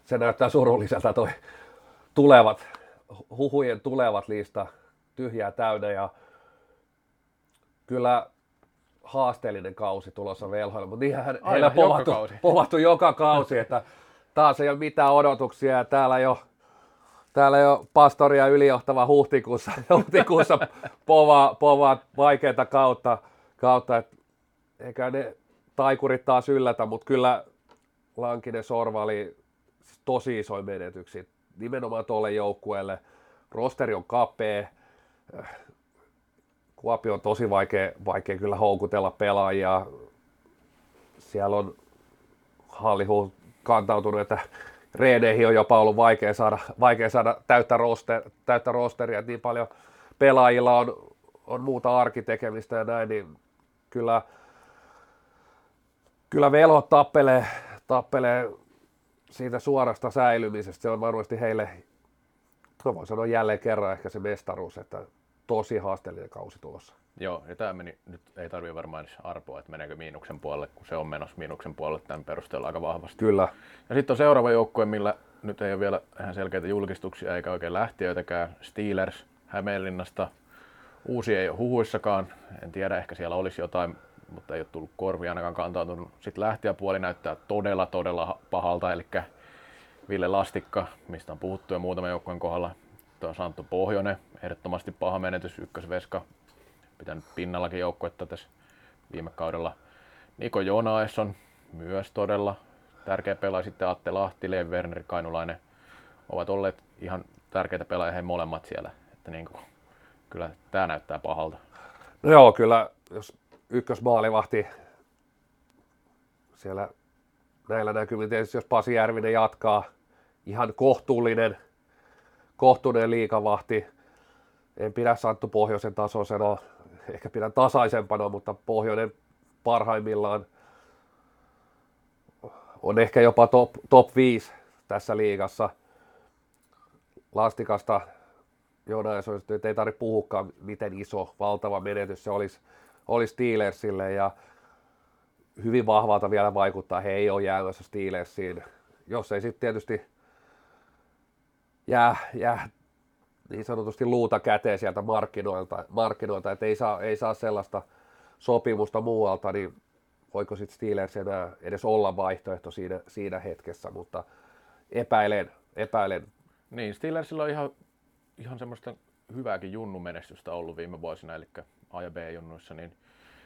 Speaker 1: se näyttää surulliselta toi tulevat, huhujen tulevat lista tyhjää täynnä ja kyllä haasteellinen kausi tulossa velhoille, mutta niinhän heillä on povattu, joka povattu joka kausi, että taas ei ole mitään odotuksia ja täällä jo, täällä jo pastoria ylijohtava huhtikuussa, huhtikuussa povaa, povaa vaikeita kautta, kautta että eikä ne taikurit taas yllätä, mutta kyllä Lankinen Sorva oli tosi isoin menetyksiä nimenomaan tuolle joukkueelle. Rosteri on kapea, Kuopio on tosi vaikea, vaikea kyllä houkutella pelaajia. Siellä on hallihu kantautunut, että Reeneihin on jopa ollut vaikea saada, vaikea saada täyttä, roster, täyttä rosteria, niin paljon pelaajilla on, on muuta arkitekemistä ja näin, niin kyllä, kyllä velho tappelee, tappelee siitä suorasta säilymisestä. Se on varmasti heille, mä voin sanoa jälleen kerran ehkä se mestaruus, että tosi haasteellinen kausi tulossa.
Speaker 2: Joo, ja tämä meni, nyt ei tarvitse varmaan edes arpoa, että meneekö miinuksen puolelle, kun se on menossa miinuksen puolelle tämän perusteella aika vahvasti.
Speaker 1: Kyllä.
Speaker 2: Ja sitten on seuraava joukkue, millä nyt ei ole vielä ihan selkeitä julkistuksia eikä oikein lähtiöitäkään. Steelers Hämeenlinnasta. Uusi ei ole huhuissakaan. En tiedä, ehkä siellä olisi jotain, mutta ei ole tullut korvi ainakaan kantautunut. Sitten lähtiöpuoli näyttää todella, todella pahalta, eli Ville Lastikka, mistä on puhuttu jo muutaman joukkueen kohdalla, tuo Santtu Pohjonen, ehdottomasti paha menetys, ykkösveska, pitänyt pinnallakin joukkuetta tässä viime kaudella. Niko Jonaesson myös todella tärkeä pelaaja, sitten Atte Lahti, Lev Werner, Kainulainen ovat olleet ihan tärkeitä pelaajia he molemmat siellä. Että niin kuin, kyllä tämä näyttää pahalta.
Speaker 1: No joo, kyllä jos ykkösmaalivahti siellä näillä näkymin tietysti, jos Pasi Järvinen jatkaa ihan kohtuullinen – kohtuuden liikavahti. En pidä Santtu Pohjoisen tasoisena, ehkä pidän tasaisempana, mutta Pohjoinen parhaimmillaan on ehkä jopa top, top 5 tässä liigassa. Lastikasta Jonas että ei tarvitse puhukaan, miten iso, valtava menetys se olisi, olisi Steelersille ja hyvin vahvalta vielä vaikuttaa, he ei ole jäämässä Steelersiin. Jos ei sitten tietysti jää, jää niin sanotusti luuta käteen sieltä markkinoilta, markkinoilta että ei saa, ei saa sellaista sopimusta muualta, niin voiko sitten Steelers enää edes olla vaihtoehto siinä, siinä hetkessä, mutta epäilen, epäilen.
Speaker 2: Niin, Steelersillä on ihan, ihan semmoista hyvääkin junnumenestystä ollut viime vuosina, eli A- ja B-junnuissa, niin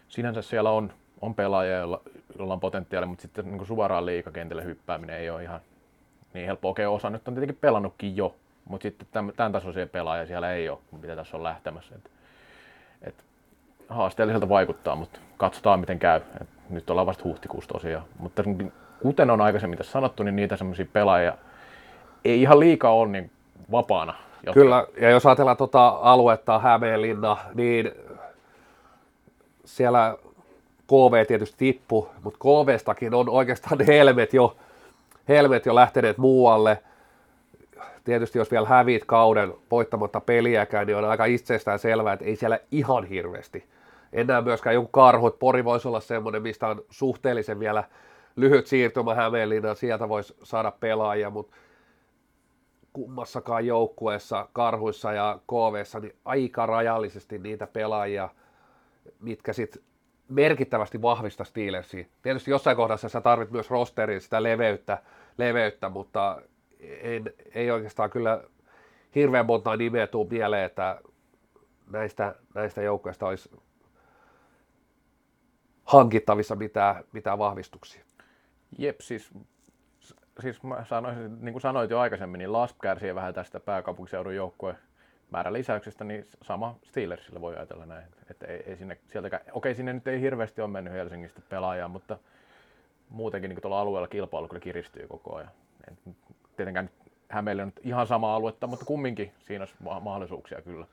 Speaker 2: sinänsä siellä on, on pelaajia, joilla, joilla on potentiaalia, mutta sitten niin suoraan liikakentälle hyppääminen ei ole ihan niin helppo. Okei, osa nyt on tietenkin pelannutkin jo, mutta sitten tämän, tasoisia pelaajia siellä ei ole, mitä tässä on lähtemässä. Et, et haasteelliselta vaikuttaa, mutta katsotaan miten käy. Et nyt ollaan vasta huhtikuussa tosiaan. Mutta kuten on aikaisemmin tässä sanottu, niin niitä semmoisia pelaajia ei ihan liikaa ole niin vapaana.
Speaker 1: Jotka... Kyllä, ja jos ajatellaan tuota aluetta, Hämeenlinna, niin siellä KV tietysti tippu, mutta KVstakin on oikeastaan helmet jo helmet jo lähteneet muualle. Tietysti jos vielä hävit kauden voittamatta peliäkään, niin on aika itsestään selvää, että ei siellä ihan hirveästi. Enää myöskään joku karhut. Pori voisi olla semmoinen, mistä on suhteellisen vielä lyhyt siirtymä Hämeenlinnaan. Sieltä voisi saada pelaajia, mutta kummassakaan joukkueessa, karhuissa ja KVssa, niin aika rajallisesti niitä pelaajia, mitkä sitten merkittävästi vahvista Steelersia. Tietysti jossain kohdassa sä tarvit myös rosterin sitä leveyttä, leveyttä mutta en, ei oikeastaan kyllä hirveän monta nimeä tuu mieleen, että näistä, näistä joukkoista olisi hankittavissa mitään, mitään vahvistuksia.
Speaker 2: Jep, siis, siis mä sanoisin, niin kuin sanoit jo aikaisemmin, niin LASP kärsii vähän tästä pääkaupunkiseudun joukkueen määrän lisäyksestä, niin sama Steelersillä voi ajatella näin. Että ei, ei sinne, sieltäkään, okei, sinne nyt ei hirveästi ole mennyt Helsingistä pelaajaa, mutta muutenkin niin tuolla alueella kilpailu kyllä kiristyy koko ajan. Et tietenkään Hämeelle on ihan sama aluetta, mutta kumminkin siinä olisi mahdollisuuksia kyllä.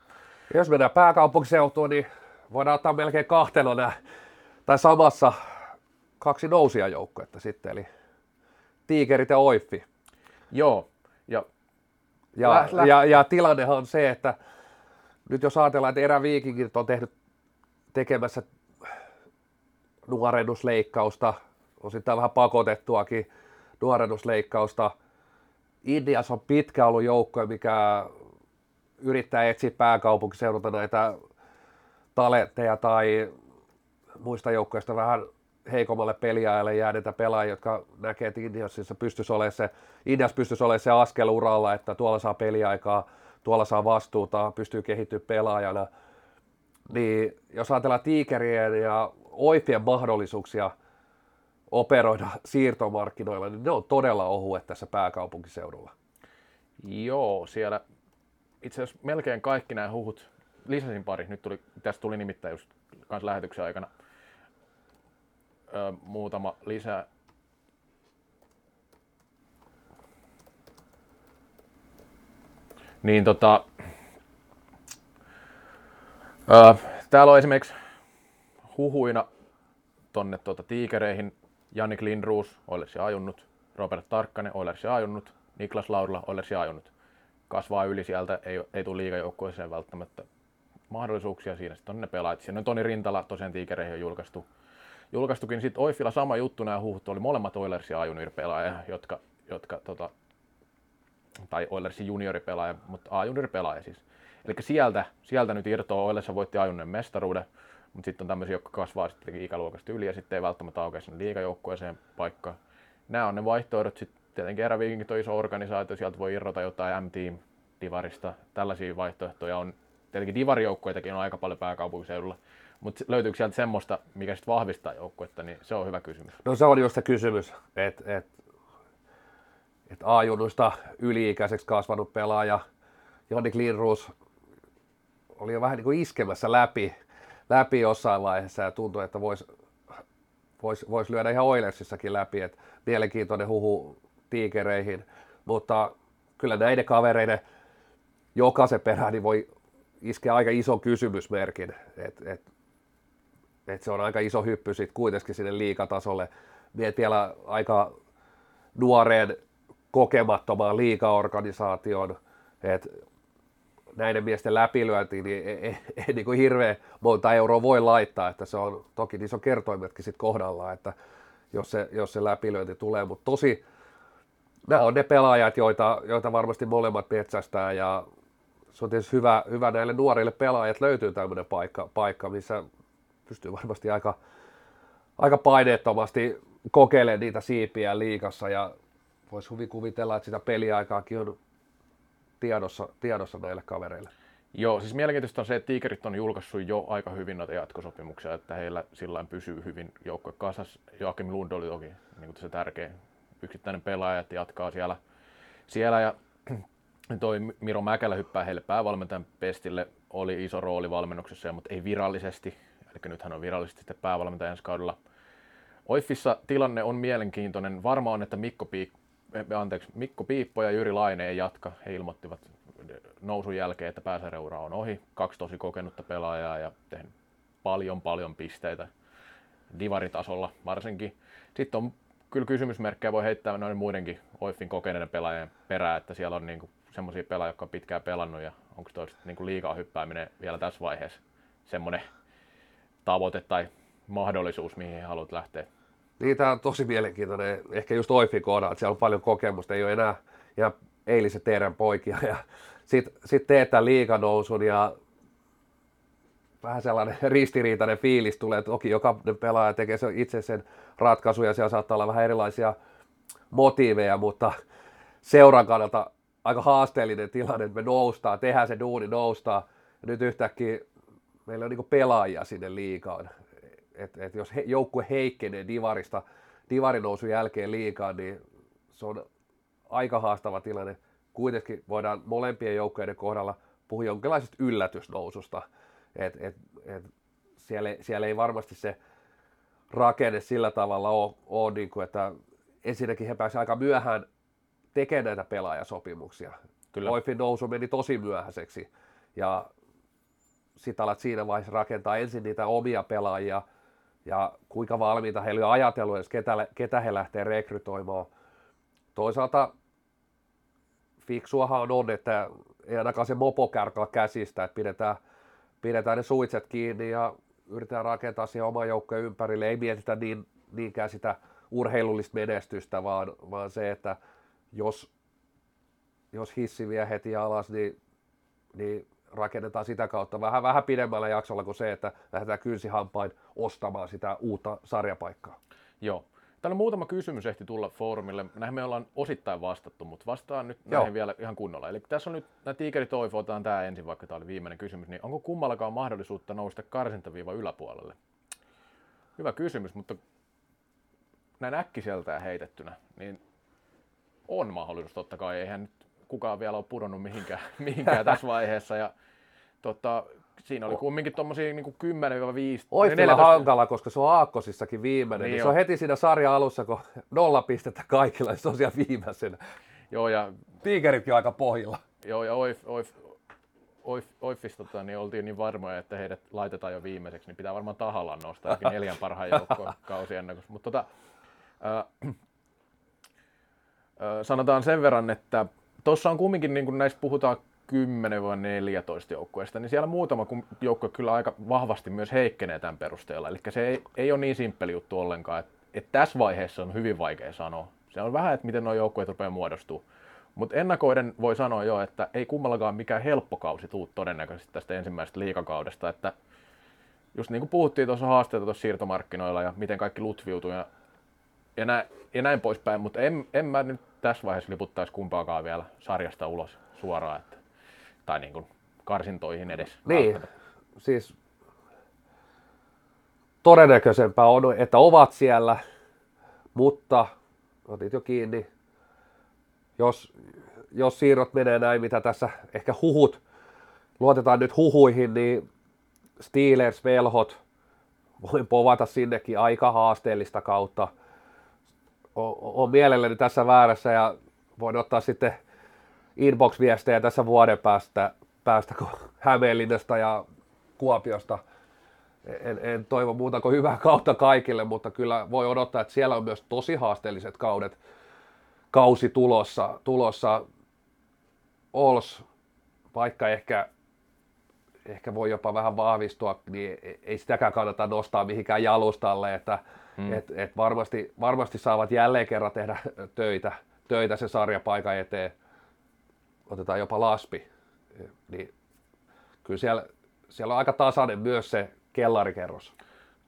Speaker 1: Jos mennään pääkaupunkiseutuun, niin voidaan ottaa melkein kahtena nämä, tai samassa kaksi nousia joukkuetta sitten, eli Tiikerit ja Oiffi.
Speaker 2: Joo, ja
Speaker 1: Ja,
Speaker 2: Lä- lä-
Speaker 1: ja, ja tilannehan on se, että nyt jos ajatellaan, että eräviikingit on tehnyt tekemässä nuorennusleikkausta, osittain vähän pakotettuakin nuorennusleikkausta. Indias on pitkä ollut joukkue, mikä yrittää etsiä pääkaupunkiseudulta näitä talentteja tai muista joukkueista vähän heikommalle peliajalle jääneitä pelaajia, jotka näkee, että Indiasissa pystyisi olemaan se, Indias pystyisi olemaan se askel uralla, että tuolla saa peliaikaa, tuolla saa vastuuta, pystyy kehittyä pelaajana. Niin jos ajatellaan Tiikerien ja Oifien mahdollisuuksia operoida siirtomarkkinoilla, niin ne on todella ohuet tässä pääkaupunkiseudulla.
Speaker 2: Joo, siellä itse asiassa melkein kaikki nämä huhut, lisäsin pari, nyt tuli, tästä tuli nimittäin just kans lähetyksen aikana öö, muutama lisää. Niin tota, öö, täällä on esimerkiksi huhuina tonne tuota, tiikereihin Jannik Lindroos, Oilersia ajunnut, Robert Tarkkanen, Oilersia ajunnut, Niklas Laurila, Oilersia ajunnut. Kasvaa yli sieltä, ei, ei tule liigajoukkueeseen välttämättä mahdollisuuksia siinä. Sitten on ne pelaajat. Siinä on Toni Rintala, tosiaan tiikereihin on julkaistu. Julkaistukin sitten Oifilla sama juttu, nämä huhut oli molemmat Oilersia ajunir-pelaajia, jotka, jotka tota, tai Oilersin junioripelaaja, mutta A-junioripelaaja siis. Eli sieltä, sieltä nyt irtoaa Oilersa voitti ajunnen mestaruuden, mutta sitten on tämmöisiä, jotka kasvaa sitten ikäluokasta yli ja sitten ei välttämättä aukea sinne liigajoukkueeseen paikkaan. Nämä on ne vaihtoehdot. Sitten tietenkin eräviikinkit on iso organisaatio, sieltä voi irrota jotain M-team Divarista. Tällaisia vaihtoehtoja on. Tietenkin Divarijoukkueitakin on aika paljon pääkaupunkiseudulla. Mutta löytyykö sieltä semmoista, mikä sitten vahvistaa joukkuetta, niin se on hyvä kysymys.
Speaker 1: No se on just se kysymys, että et, et A-junnuista yli-ikäiseksi kasvanut pelaaja Jannik Lindroos oli jo vähän niin kuin iskemässä läpi, läpi jossain vaiheessa ja tuntui, että voisi vois, vois lyödä ihan Oilersissakin läpi, että mielenkiintoinen huhu tiikereihin, mutta kyllä näiden kavereiden jokaisen perään niin voi iskeä aika ison kysymysmerkin, että et, et se on aika iso hyppy sitten kuitenkin sinne liikatasolle. Miet vielä aika nuoreen kokemattomaan liikaorganisaation, että näiden miesten läpilyöntiin niin ei, ei, ei niin kuin hirveän monta euroa voi laittaa, että se on toki niissä on kertoimetkin sitten kohdallaan, että jos se, jos se läpilyönti tulee, mutta tosi nämä on ne pelaajat, joita, joita varmasti molemmat metsästää ja se on tietysti hyvä, hyvä näille nuorille pelaajille, löytyy tämmöinen paikka, paikka, missä pystyy varmasti aika, aika paineettomasti kokeilemaan niitä siipiä liikassa ja voisi hyvin kuvitella, että sitä peliaikaakin on tiedossa, tiedossa näille kavereille.
Speaker 2: Joo, siis mielenkiintoista on se, että Tigerit on julkaissut jo aika hyvin noita jatkosopimuksia, että heillä sillä pysyy hyvin joukkue kasas. Joakim Lund oli toki niin se tärkeä yksittäinen pelaaja, että jatkaa siellä, siellä ja toi Miro Mäkelä hyppää heille päävalmentajan pestille, oli iso rooli valmennuksessa, mutta ei virallisesti, eli nyt hän on virallisesti sitten päävalmentaja ensi kaudella. Oiffissa tilanne on mielenkiintoinen. Varma on, että Mikko, Piik- anteeksi, Mikko Piippo ja Jyri Laine ei jatka. He ilmoittivat nousun jälkeen, että pääsarjaura on ohi. Kaksi tosi kokenutta pelaajaa ja tehnyt paljon paljon pisteitä divaritasolla varsinkin. Sitten on kyllä kysymysmerkkejä voi heittää noiden muidenkin Oiffin kokeneiden pelaajien perään, että siellä on niinku semmoisia pelaajia, jotka on pitkään pelannut ja onko toista niinku liikaa hyppääminen vielä tässä vaiheessa semmoinen tavoite tai mahdollisuus, mihin haluat lähteä.
Speaker 1: Niin, tämä on tosi mielenkiintoinen, ehkä just Oifin kohdalla, että siellä on paljon kokemusta, ei ole enää ihan eilisen teidän poikia. Ja sitten sit teet tämän liikanousun ja vähän sellainen ristiriitainen fiilis tulee, toki joka pelaaja tekee sen itse sen ratkaisun ja siellä saattaa olla vähän erilaisia motiiveja, mutta seuran kannalta aika haasteellinen tilanne, että me noustaan, tehdään se duuni, noustaa. Ja nyt yhtäkkiä meillä on niin pelaajia sinne liikaan. Et, et jos he, joukkue heikkenee divarista, divarinousun jälkeen liikaan, niin se on aika haastava tilanne. Kuitenkin voidaan molempien joukkueiden kohdalla puhua jonkinlaisesta yllätysnoususta. Et, et, et siellä, siellä ei varmasti se rakenne sillä tavalla ole, ole niin kuin, että ensinnäkin he pääsivät aika myöhään tekemään näitä pelaajasopimuksia. Kyllä. Oifin nousu meni tosi myöhäiseksi ja sitten alat siinä vaiheessa rakentaa ensin niitä omia pelaajia ja kuinka valmiita he olivat ajatellut edes, ketä, ketä he lähtee rekrytoimaan. toisaalta fiksuahan on, että ei ainakaan se mopo kärkää käsistä, että pidetään, pidetään ne suitset kiinni ja yritetään rakentaa siihen oman joukkojen ympärille. Ei mietitä niin, niinkään sitä urheilullista menestystä, vaan, vaan se, että jos, jos hissi vie heti alas, niin, niin rakennetaan sitä kautta vähän, vähän pidemmällä jaksolla kuin se, että lähdetään kynsihampain ostamaan sitä uutta sarjapaikkaa.
Speaker 2: Joo. Täällä muutama kysymys ehti tulla foorumille. Näihin me ollaan osittain vastattu, mutta vastaan nyt näihin Joo. vielä ihan kunnolla. Eli tässä on nyt nämä tiikeritoivo, otetaan tämä ensin, vaikka tämä oli viimeinen kysymys, niin onko kummallakaan mahdollisuutta nousta karsintaviiva yläpuolelle? Hyvä kysymys, mutta näin äkkiseltään heitettynä, niin on mahdollisuus totta kai. Eihän nyt kukaan vielä ole pudonnut mihinkään, mihinkään tässä vaiheessa. Ja, tota, siinä oli kumminkin tuommoisia niin 10-5.
Speaker 1: Oittila hankala, koska se on aakkosissakin viimeinen. Niin niin se on heti siinä sarjan alussa, kun nolla pistettä kaikilla, niin se on siellä viimeisenä.
Speaker 2: Joo, ja...
Speaker 1: Tiikeritkin aika pohjilla.
Speaker 2: Joo, ja Oif, Oif, Oif, Oifista tota, niin oltiin niin varmoja, että heidät laitetaan jo viimeiseksi, niin pitää varmaan tahallaan nostaa neljän parhaan joukkoon kausiennakossa. Mutta tota, äh, äh, sanotaan sen verran, että tuossa on kumminkin, niin kuin näissä puhutaan 10 vai 14 joukkueesta, niin siellä muutama joukkue kyllä aika vahvasti myös heikkenee tämän perusteella. Eli se ei, ei ole niin simppeli juttu ollenkaan, että, että tässä vaiheessa on hyvin vaikea sanoa. Se on vähän, että miten nuo joukkueet rupeaa muodostuu. Mutta ennakoiden voi sanoa jo, että ei kummallakaan mikään helppo kausi tuu todennäköisesti tästä ensimmäisestä liikakaudesta. Että just niin kuin puhuttiin tuossa haasteita tuossa siirtomarkkinoilla ja miten kaikki lutviutuu ja, ja, näin, ja näin poispäin, mutta en, en mä nyt tässä vaiheessa liputtaisi kumpaakaan vielä sarjasta ulos suoraan. Että tai niin kuin karsintoihin edes.
Speaker 1: Niin, siis todennäköisempää on, että ovat siellä, mutta otit jo kiinni, jos, jos siirrot menee näin, mitä tässä ehkä huhut, luotetaan nyt huhuihin, niin Steelers, Velhot, voin povata sinnekin aika haasteellista kautta. Olen mielelläni tässä väärässä ja voin ottaa sitten inbox-viestejä tässä vuoden päästä, päästä kun Hämeenlinnasta ja Kuopiosta. En, en toivo muuta kuin hyvää kautta kaikille, mutta kyllä voi odottaa, että siellä on myös tosi haasteelliset kaudet, kausi tulossa. tulossa. Ols, vaikka ehkä, ehkä voi jopa vähän vahvistua, niin ei sitäkään kannata nostaa mihinkään jalustalle, että hmm. et, et varmasti, varmasti saavat jälleen kerran tehdä töitä, töitä se sarjapaikan eteen otetaan jopa laspi, niin kyllä siellä, siellä on aika tasainen myös se kellarikerros.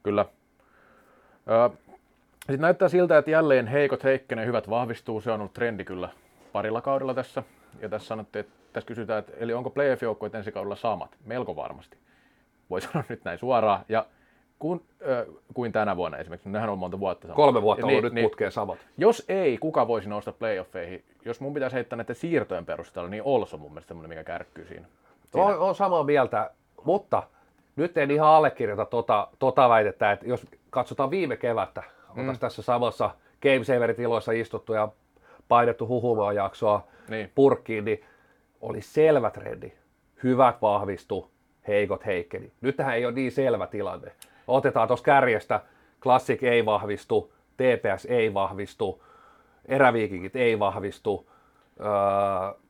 Speaker 2: Kyllä. Sitten näyttää siltä, että jälleen heikot heikkenee, hyvät vahvistuu. Se on ollut trendi kyllä parilla kaudella tässä. Ja tässä sanottiin, että tässä kysytään, että eli onko playoff-joukkoit ensi kaudella samat? Melko varmasti. Voi sanoa nyt näin suoraan. Ja kun, äh, kuin tänä vuonna esimerkiksi. Nehän on monta vuotta samat.
Speaker 1: Kolme vuotta on niin, nyt niin, putkeen samat.
Speaker 2: Jos ei, kuka voisi nousta playoffeihin? Jos mun pitäisi heittää näiden siirtojen perusteella, niin Ols on mun mielestä semmoinen, mikä kärkkyy siinä.
Speaker 1: siinä. On, on samaa mieltä, mutta nyt en ihan allekirjoita tota, tota väitettä, että jos katsotaan viime kevättä, mm. tässä samassa Game Saverit iloissa istuttu ja painettu huhumaa jaksoa niin. purkkiin, niin oli selvä trendi. Hyvät vahvistu, heikot heikkeni. Nyt tähän ei ole niin selvä tilanne otetaan tuossa kärjestä, Classic ei vahvistu, TPS ei vahvistu, eräviikingit ei vahvistu. Öö,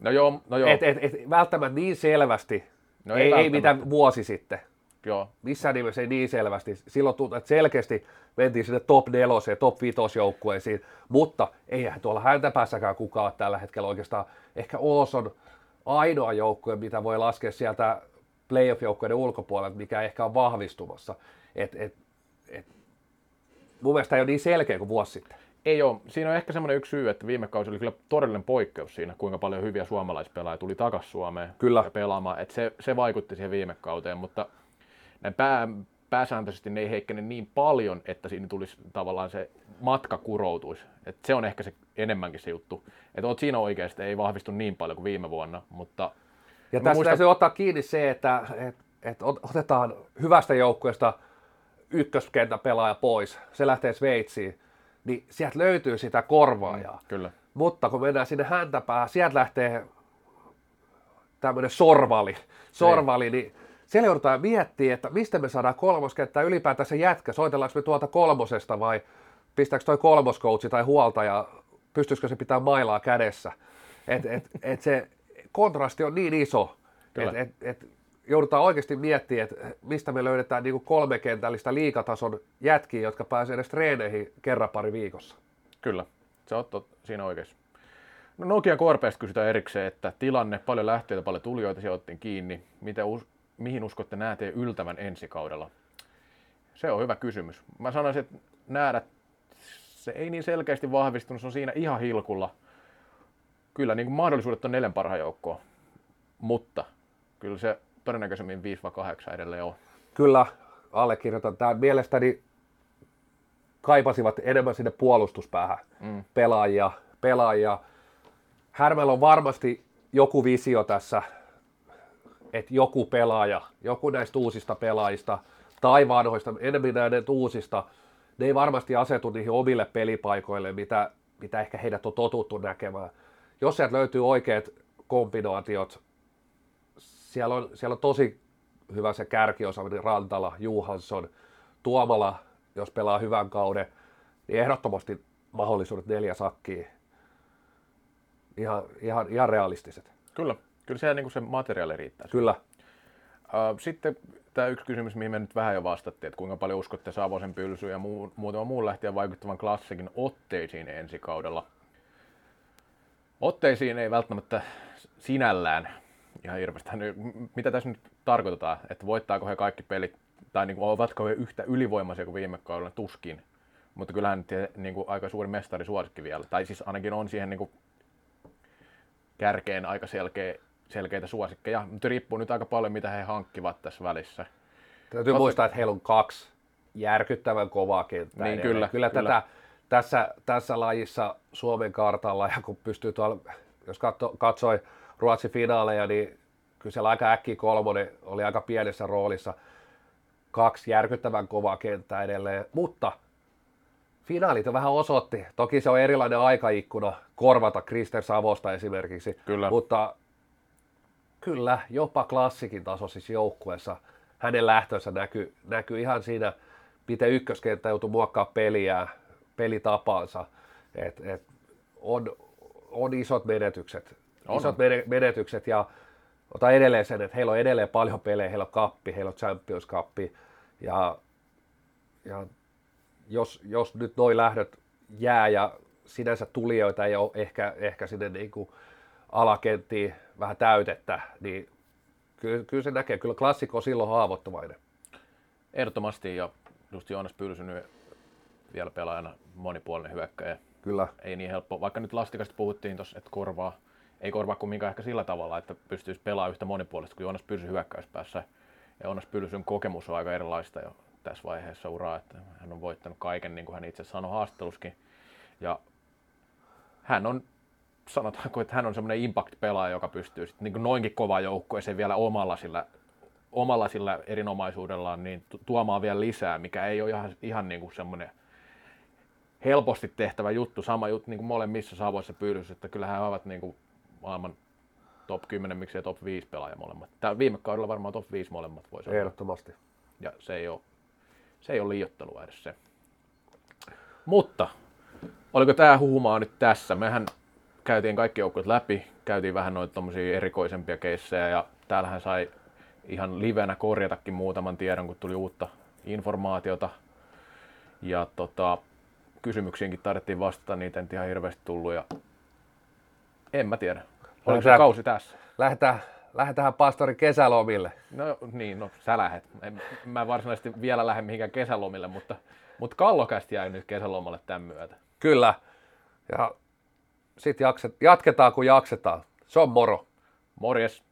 Speaker 2: no joo, no joo.
Speaker 1: Et, et, et, välttämättä niin selvästi, no ei, ei, ei mitä vuosi sitten.
Speaker 2: Joo.
Speaker 1: Missään nimessä ei niin selvästi. Silloin tuntuu, että selkeästi mentiin sinne top 4 ja top 5 joukkueisiin, mutta eihän tuolla häntä päässäkään kukaan tällä hetkellä oikeastaan. Ehkä Oos on ainoa joukkue, mitä voi laskea sieltä playoff-joukkoiden ulkopuolelta, mikä ehkä on vahvistumassa. Et, et, et, mun mielestä ei ole niin selkeä kuin vuosi sitten.
Speaker 2: Ei ole. Siinä on ehkä semmoinen yksi syy, että viime kausi oli kyllä todellinen poikkeus siinä, kuinka paljon hyviä suomalaispelaajia tuli takaisin Suomeen
Speaker 1: kyllä.
Speaker 2: pelaamaan. Et se, se vaikutti siihen viime kauteen, mutta näin pää, pääsääntöisesti ne ei heikkene niin paljon, että siinä tulisi tavallaan se matka kuroutuisi. Et se on ehkä se enemmänkin se juttu. Että oot siinä oikeasti, ei vahvistu niin paljon kuin viime vuonna, mutta
Speaker 1: ja tässä muistan... täytyy ottaa kiinni se, että, että, että otetaan hyvästä joukkueesta ykköskenttä pelaaja pois, se lähtee Sveitsiin, niin sieltä löytyy sitä korvaajaa. Mm,
Speaker 2: kyllä.
Speaker 1: Mutta kun mennään sinne häntäpäähän, sieltä lähtee tämmöinen sorvali, sorvali niin. niin siellä joudutaan miettimään, että mistä me saadaan kolmoskenttää ylipäätään se jätkä, soitellaanko me tuolta kolmosesta vai, pistääkö toi kolmoskoutsi tai huoltaja, pystyisikö se pitää mailaa kädessä. Et, et, et se kontrasti on niin iso, että et, et joudutaan oikeasti miettimään, että mistä me löydetään niin kolmekentällistä liikatason jätkiä, jotka pääsee edes treeneihin kerran pari viikossa.
Speaker 2: Kyllä, se on tot, siinä oikeassa. No Nokian korpeasta kysytään erikseen, että tilanne, paljon lähteitä, paljon tulijoita, se otettiin kiinni. Mitä, mihin uskotte näette yltävän ensi kaudella? Se on hyvä kysymys. Mä sanoisin, että nähdä, se ei niin selkeästi vahvistunut, se on siinä ihan hilkulla. Kyllä niin kuin mahdollisuudet on neljän parhaan joukkoon, mutta kyllä se todennäköisemmin 5-8 edelleen on.
Speaker 1: Kyllä, allekirjoitan tämän. Mielestäni kaipasivat enemmän sinne puolustuspäähän mm. pelaajia, pelaajia. Härmällä on varmasti joku visio tässä, että joku pelaaja, joku näistä uusista pelaajista tai vanhoista, enemmän näistä uusista, ne ei varmasti asetu niihin omille pelipaikoille, mitä, mitä ehkä heidät on totuttu näkemään. Jos sieltä löytyy oikeat kombinaatiot, siellä on, siellä on tosi hyvä se kärkiosa, niin Rantala, Juhansson, Tuomala, jos pelaa hyvän kauden, niin ehdottomasti mahdollisuudet neljä sakkiin. Ihan, ihan, ihan realistiset.
Speaker 2: Kyllä, kyllä se, niin kuin se materiaali riittää.
Speaker 1: Kyllä.
Speaker 2: Sitten tämä yksi kysymys, mihin me nyt vähän jo vastattiin, että kuinka paljon uskotte Savosen pylsy ja muu, muutama muun lähtien vaikuttavan klassikin otteisiin ensi kaudella. Otteisiin ei välttämättä sinällään ihan hirveästi. Mitä tässä nyt tarkoitetaan, että voittaako he kaikki pelit, tai niin kuin, ovatko he yhtä ylivoimaisia kuin viime kaudella, tuskin. Mutta kyllähän niin kuin, aika suuri mestari suosikki vielä, tai siis ainakin on siihen niin kuin, kärkeen aika selkeä, selkeitä suosikkeja, mutta riippuu nyt aika paljon, mitä he hankkivat tässä välissä.
Speaker 1: Täytyy Otta... muistaa, että heillä on kaksi järkyttävän kovaa kenttää.
Speaker 2: Niin, kyllä,
Speaker 1: kyllä, kyllä. Tätä, tässä, tässä lajissa Suomen kartalla, ja kun pystyy tuolla, jos katso, katsoi Ruotsin finaaleja, niin kyllä siellä aika äkkiä kolmonen oli aika pienessä roolissa. Kaksi järkyttävän kovaa kenttää edelleen, mutta finaalit vähän osoitti. Toki se on erilainen aikaikkuna korvata Krister Savosta esimerkiksi,
Speaker 2: kyllä.
Speaker 1: mutta kyllä jopa klassikin tasoisissa joukkueessa hänen lähtönsä näkyy, näkyy ihan siinä, miten ykköskenttä joutuu muokkaa peliä, pelitapaansa. Et, et on, on isot menetykset on. isot menetykset ja ota edelleen sen, että heillä on edelleen paljon pelejä, heillä on kappi, heillä on Champions Cup ja, ja jos, jos nyt noin lähdöt jää ja sinänsä tulijoita ei ole ehkä, ehkä sinne niin kuin alakenttiin vähän täytettä, niin kyllä, kyllä se näkee. Kyllä klassikko on silloin haavoittuvainen.
Speaker 2: Ehdottomasti ja just Joonas Pylsyny vielä pelaajana monipuolinen hyökkäjä.
Speaker 1: Kyllä.
Speaker 2: Ei niin helppo. Vaikka nyt Lastikasta puhuttiin tuossa, että korvaa ei korvaa kumminkaan ehkä sillä tavalla, että pystyisi pelaamaan yhtä monipuolista kuin Joonas Pylsy hyökkäyspäässä. Ja Joonas Pylsyn kokemus on aika erilaista jo tässä vaiheessa uraa, että hän on voittanut kaiken, niin kuin hän itse sanoi haastatteluskin. Ja hän on, sanotaanko, että hän on semmoinen impact-pelaaja, joka pystyy sitten niin noinkin kova joukkueeseen vielä omalla sillä, omalla sillä erinomaisuudellaan niin tuomaan vielä lisää, mikä ei ole ihan, ihan niin kuin semmoinen helposti tehtävä juttu, sama juttu niin kuin molemmissa Savoissa pyydyssä, että kyllähän he ovat niin kuin maailman top 10, miksei top 5 pelaaja molemmat. Tämä viime kaudella varmaan top 5 molemmat voisi
Speaker 1: olla. Ehdottomasti.
Speaker 2: Ja se ei ole, se ei ole liiottelua edes se. Mutta oliko tämä huumaa nyt tässä? Mehän käytiin kaikki joukkueet läpi, käytiin vähän noita tommosia erikoisempia keissejä ja täällähän sai ihan livenä korjatakin muutaman tiedon, kun tuli uutta informaatiota. Ja tota, kysymyksiinkin tarvittiin vastata, niitä en ihan hirveästi tullut. Ja en mä tiedä. Oliko se kausi tässä?
Speaker 1: Lähdetään, lähdetään pastori kesälomille.
Speaker 2: No niin, no sä lähet. En, mä varsinaisesti vielä lähde mihinkään kesälomille, mutta, mutta kallokästi jäi nyt kesälomalle tämän myötä.
Speaker 1: Kyllä. Ja sitten jatketaan kun jaksetaan. Se on moro.
Speaker 2: Morjes.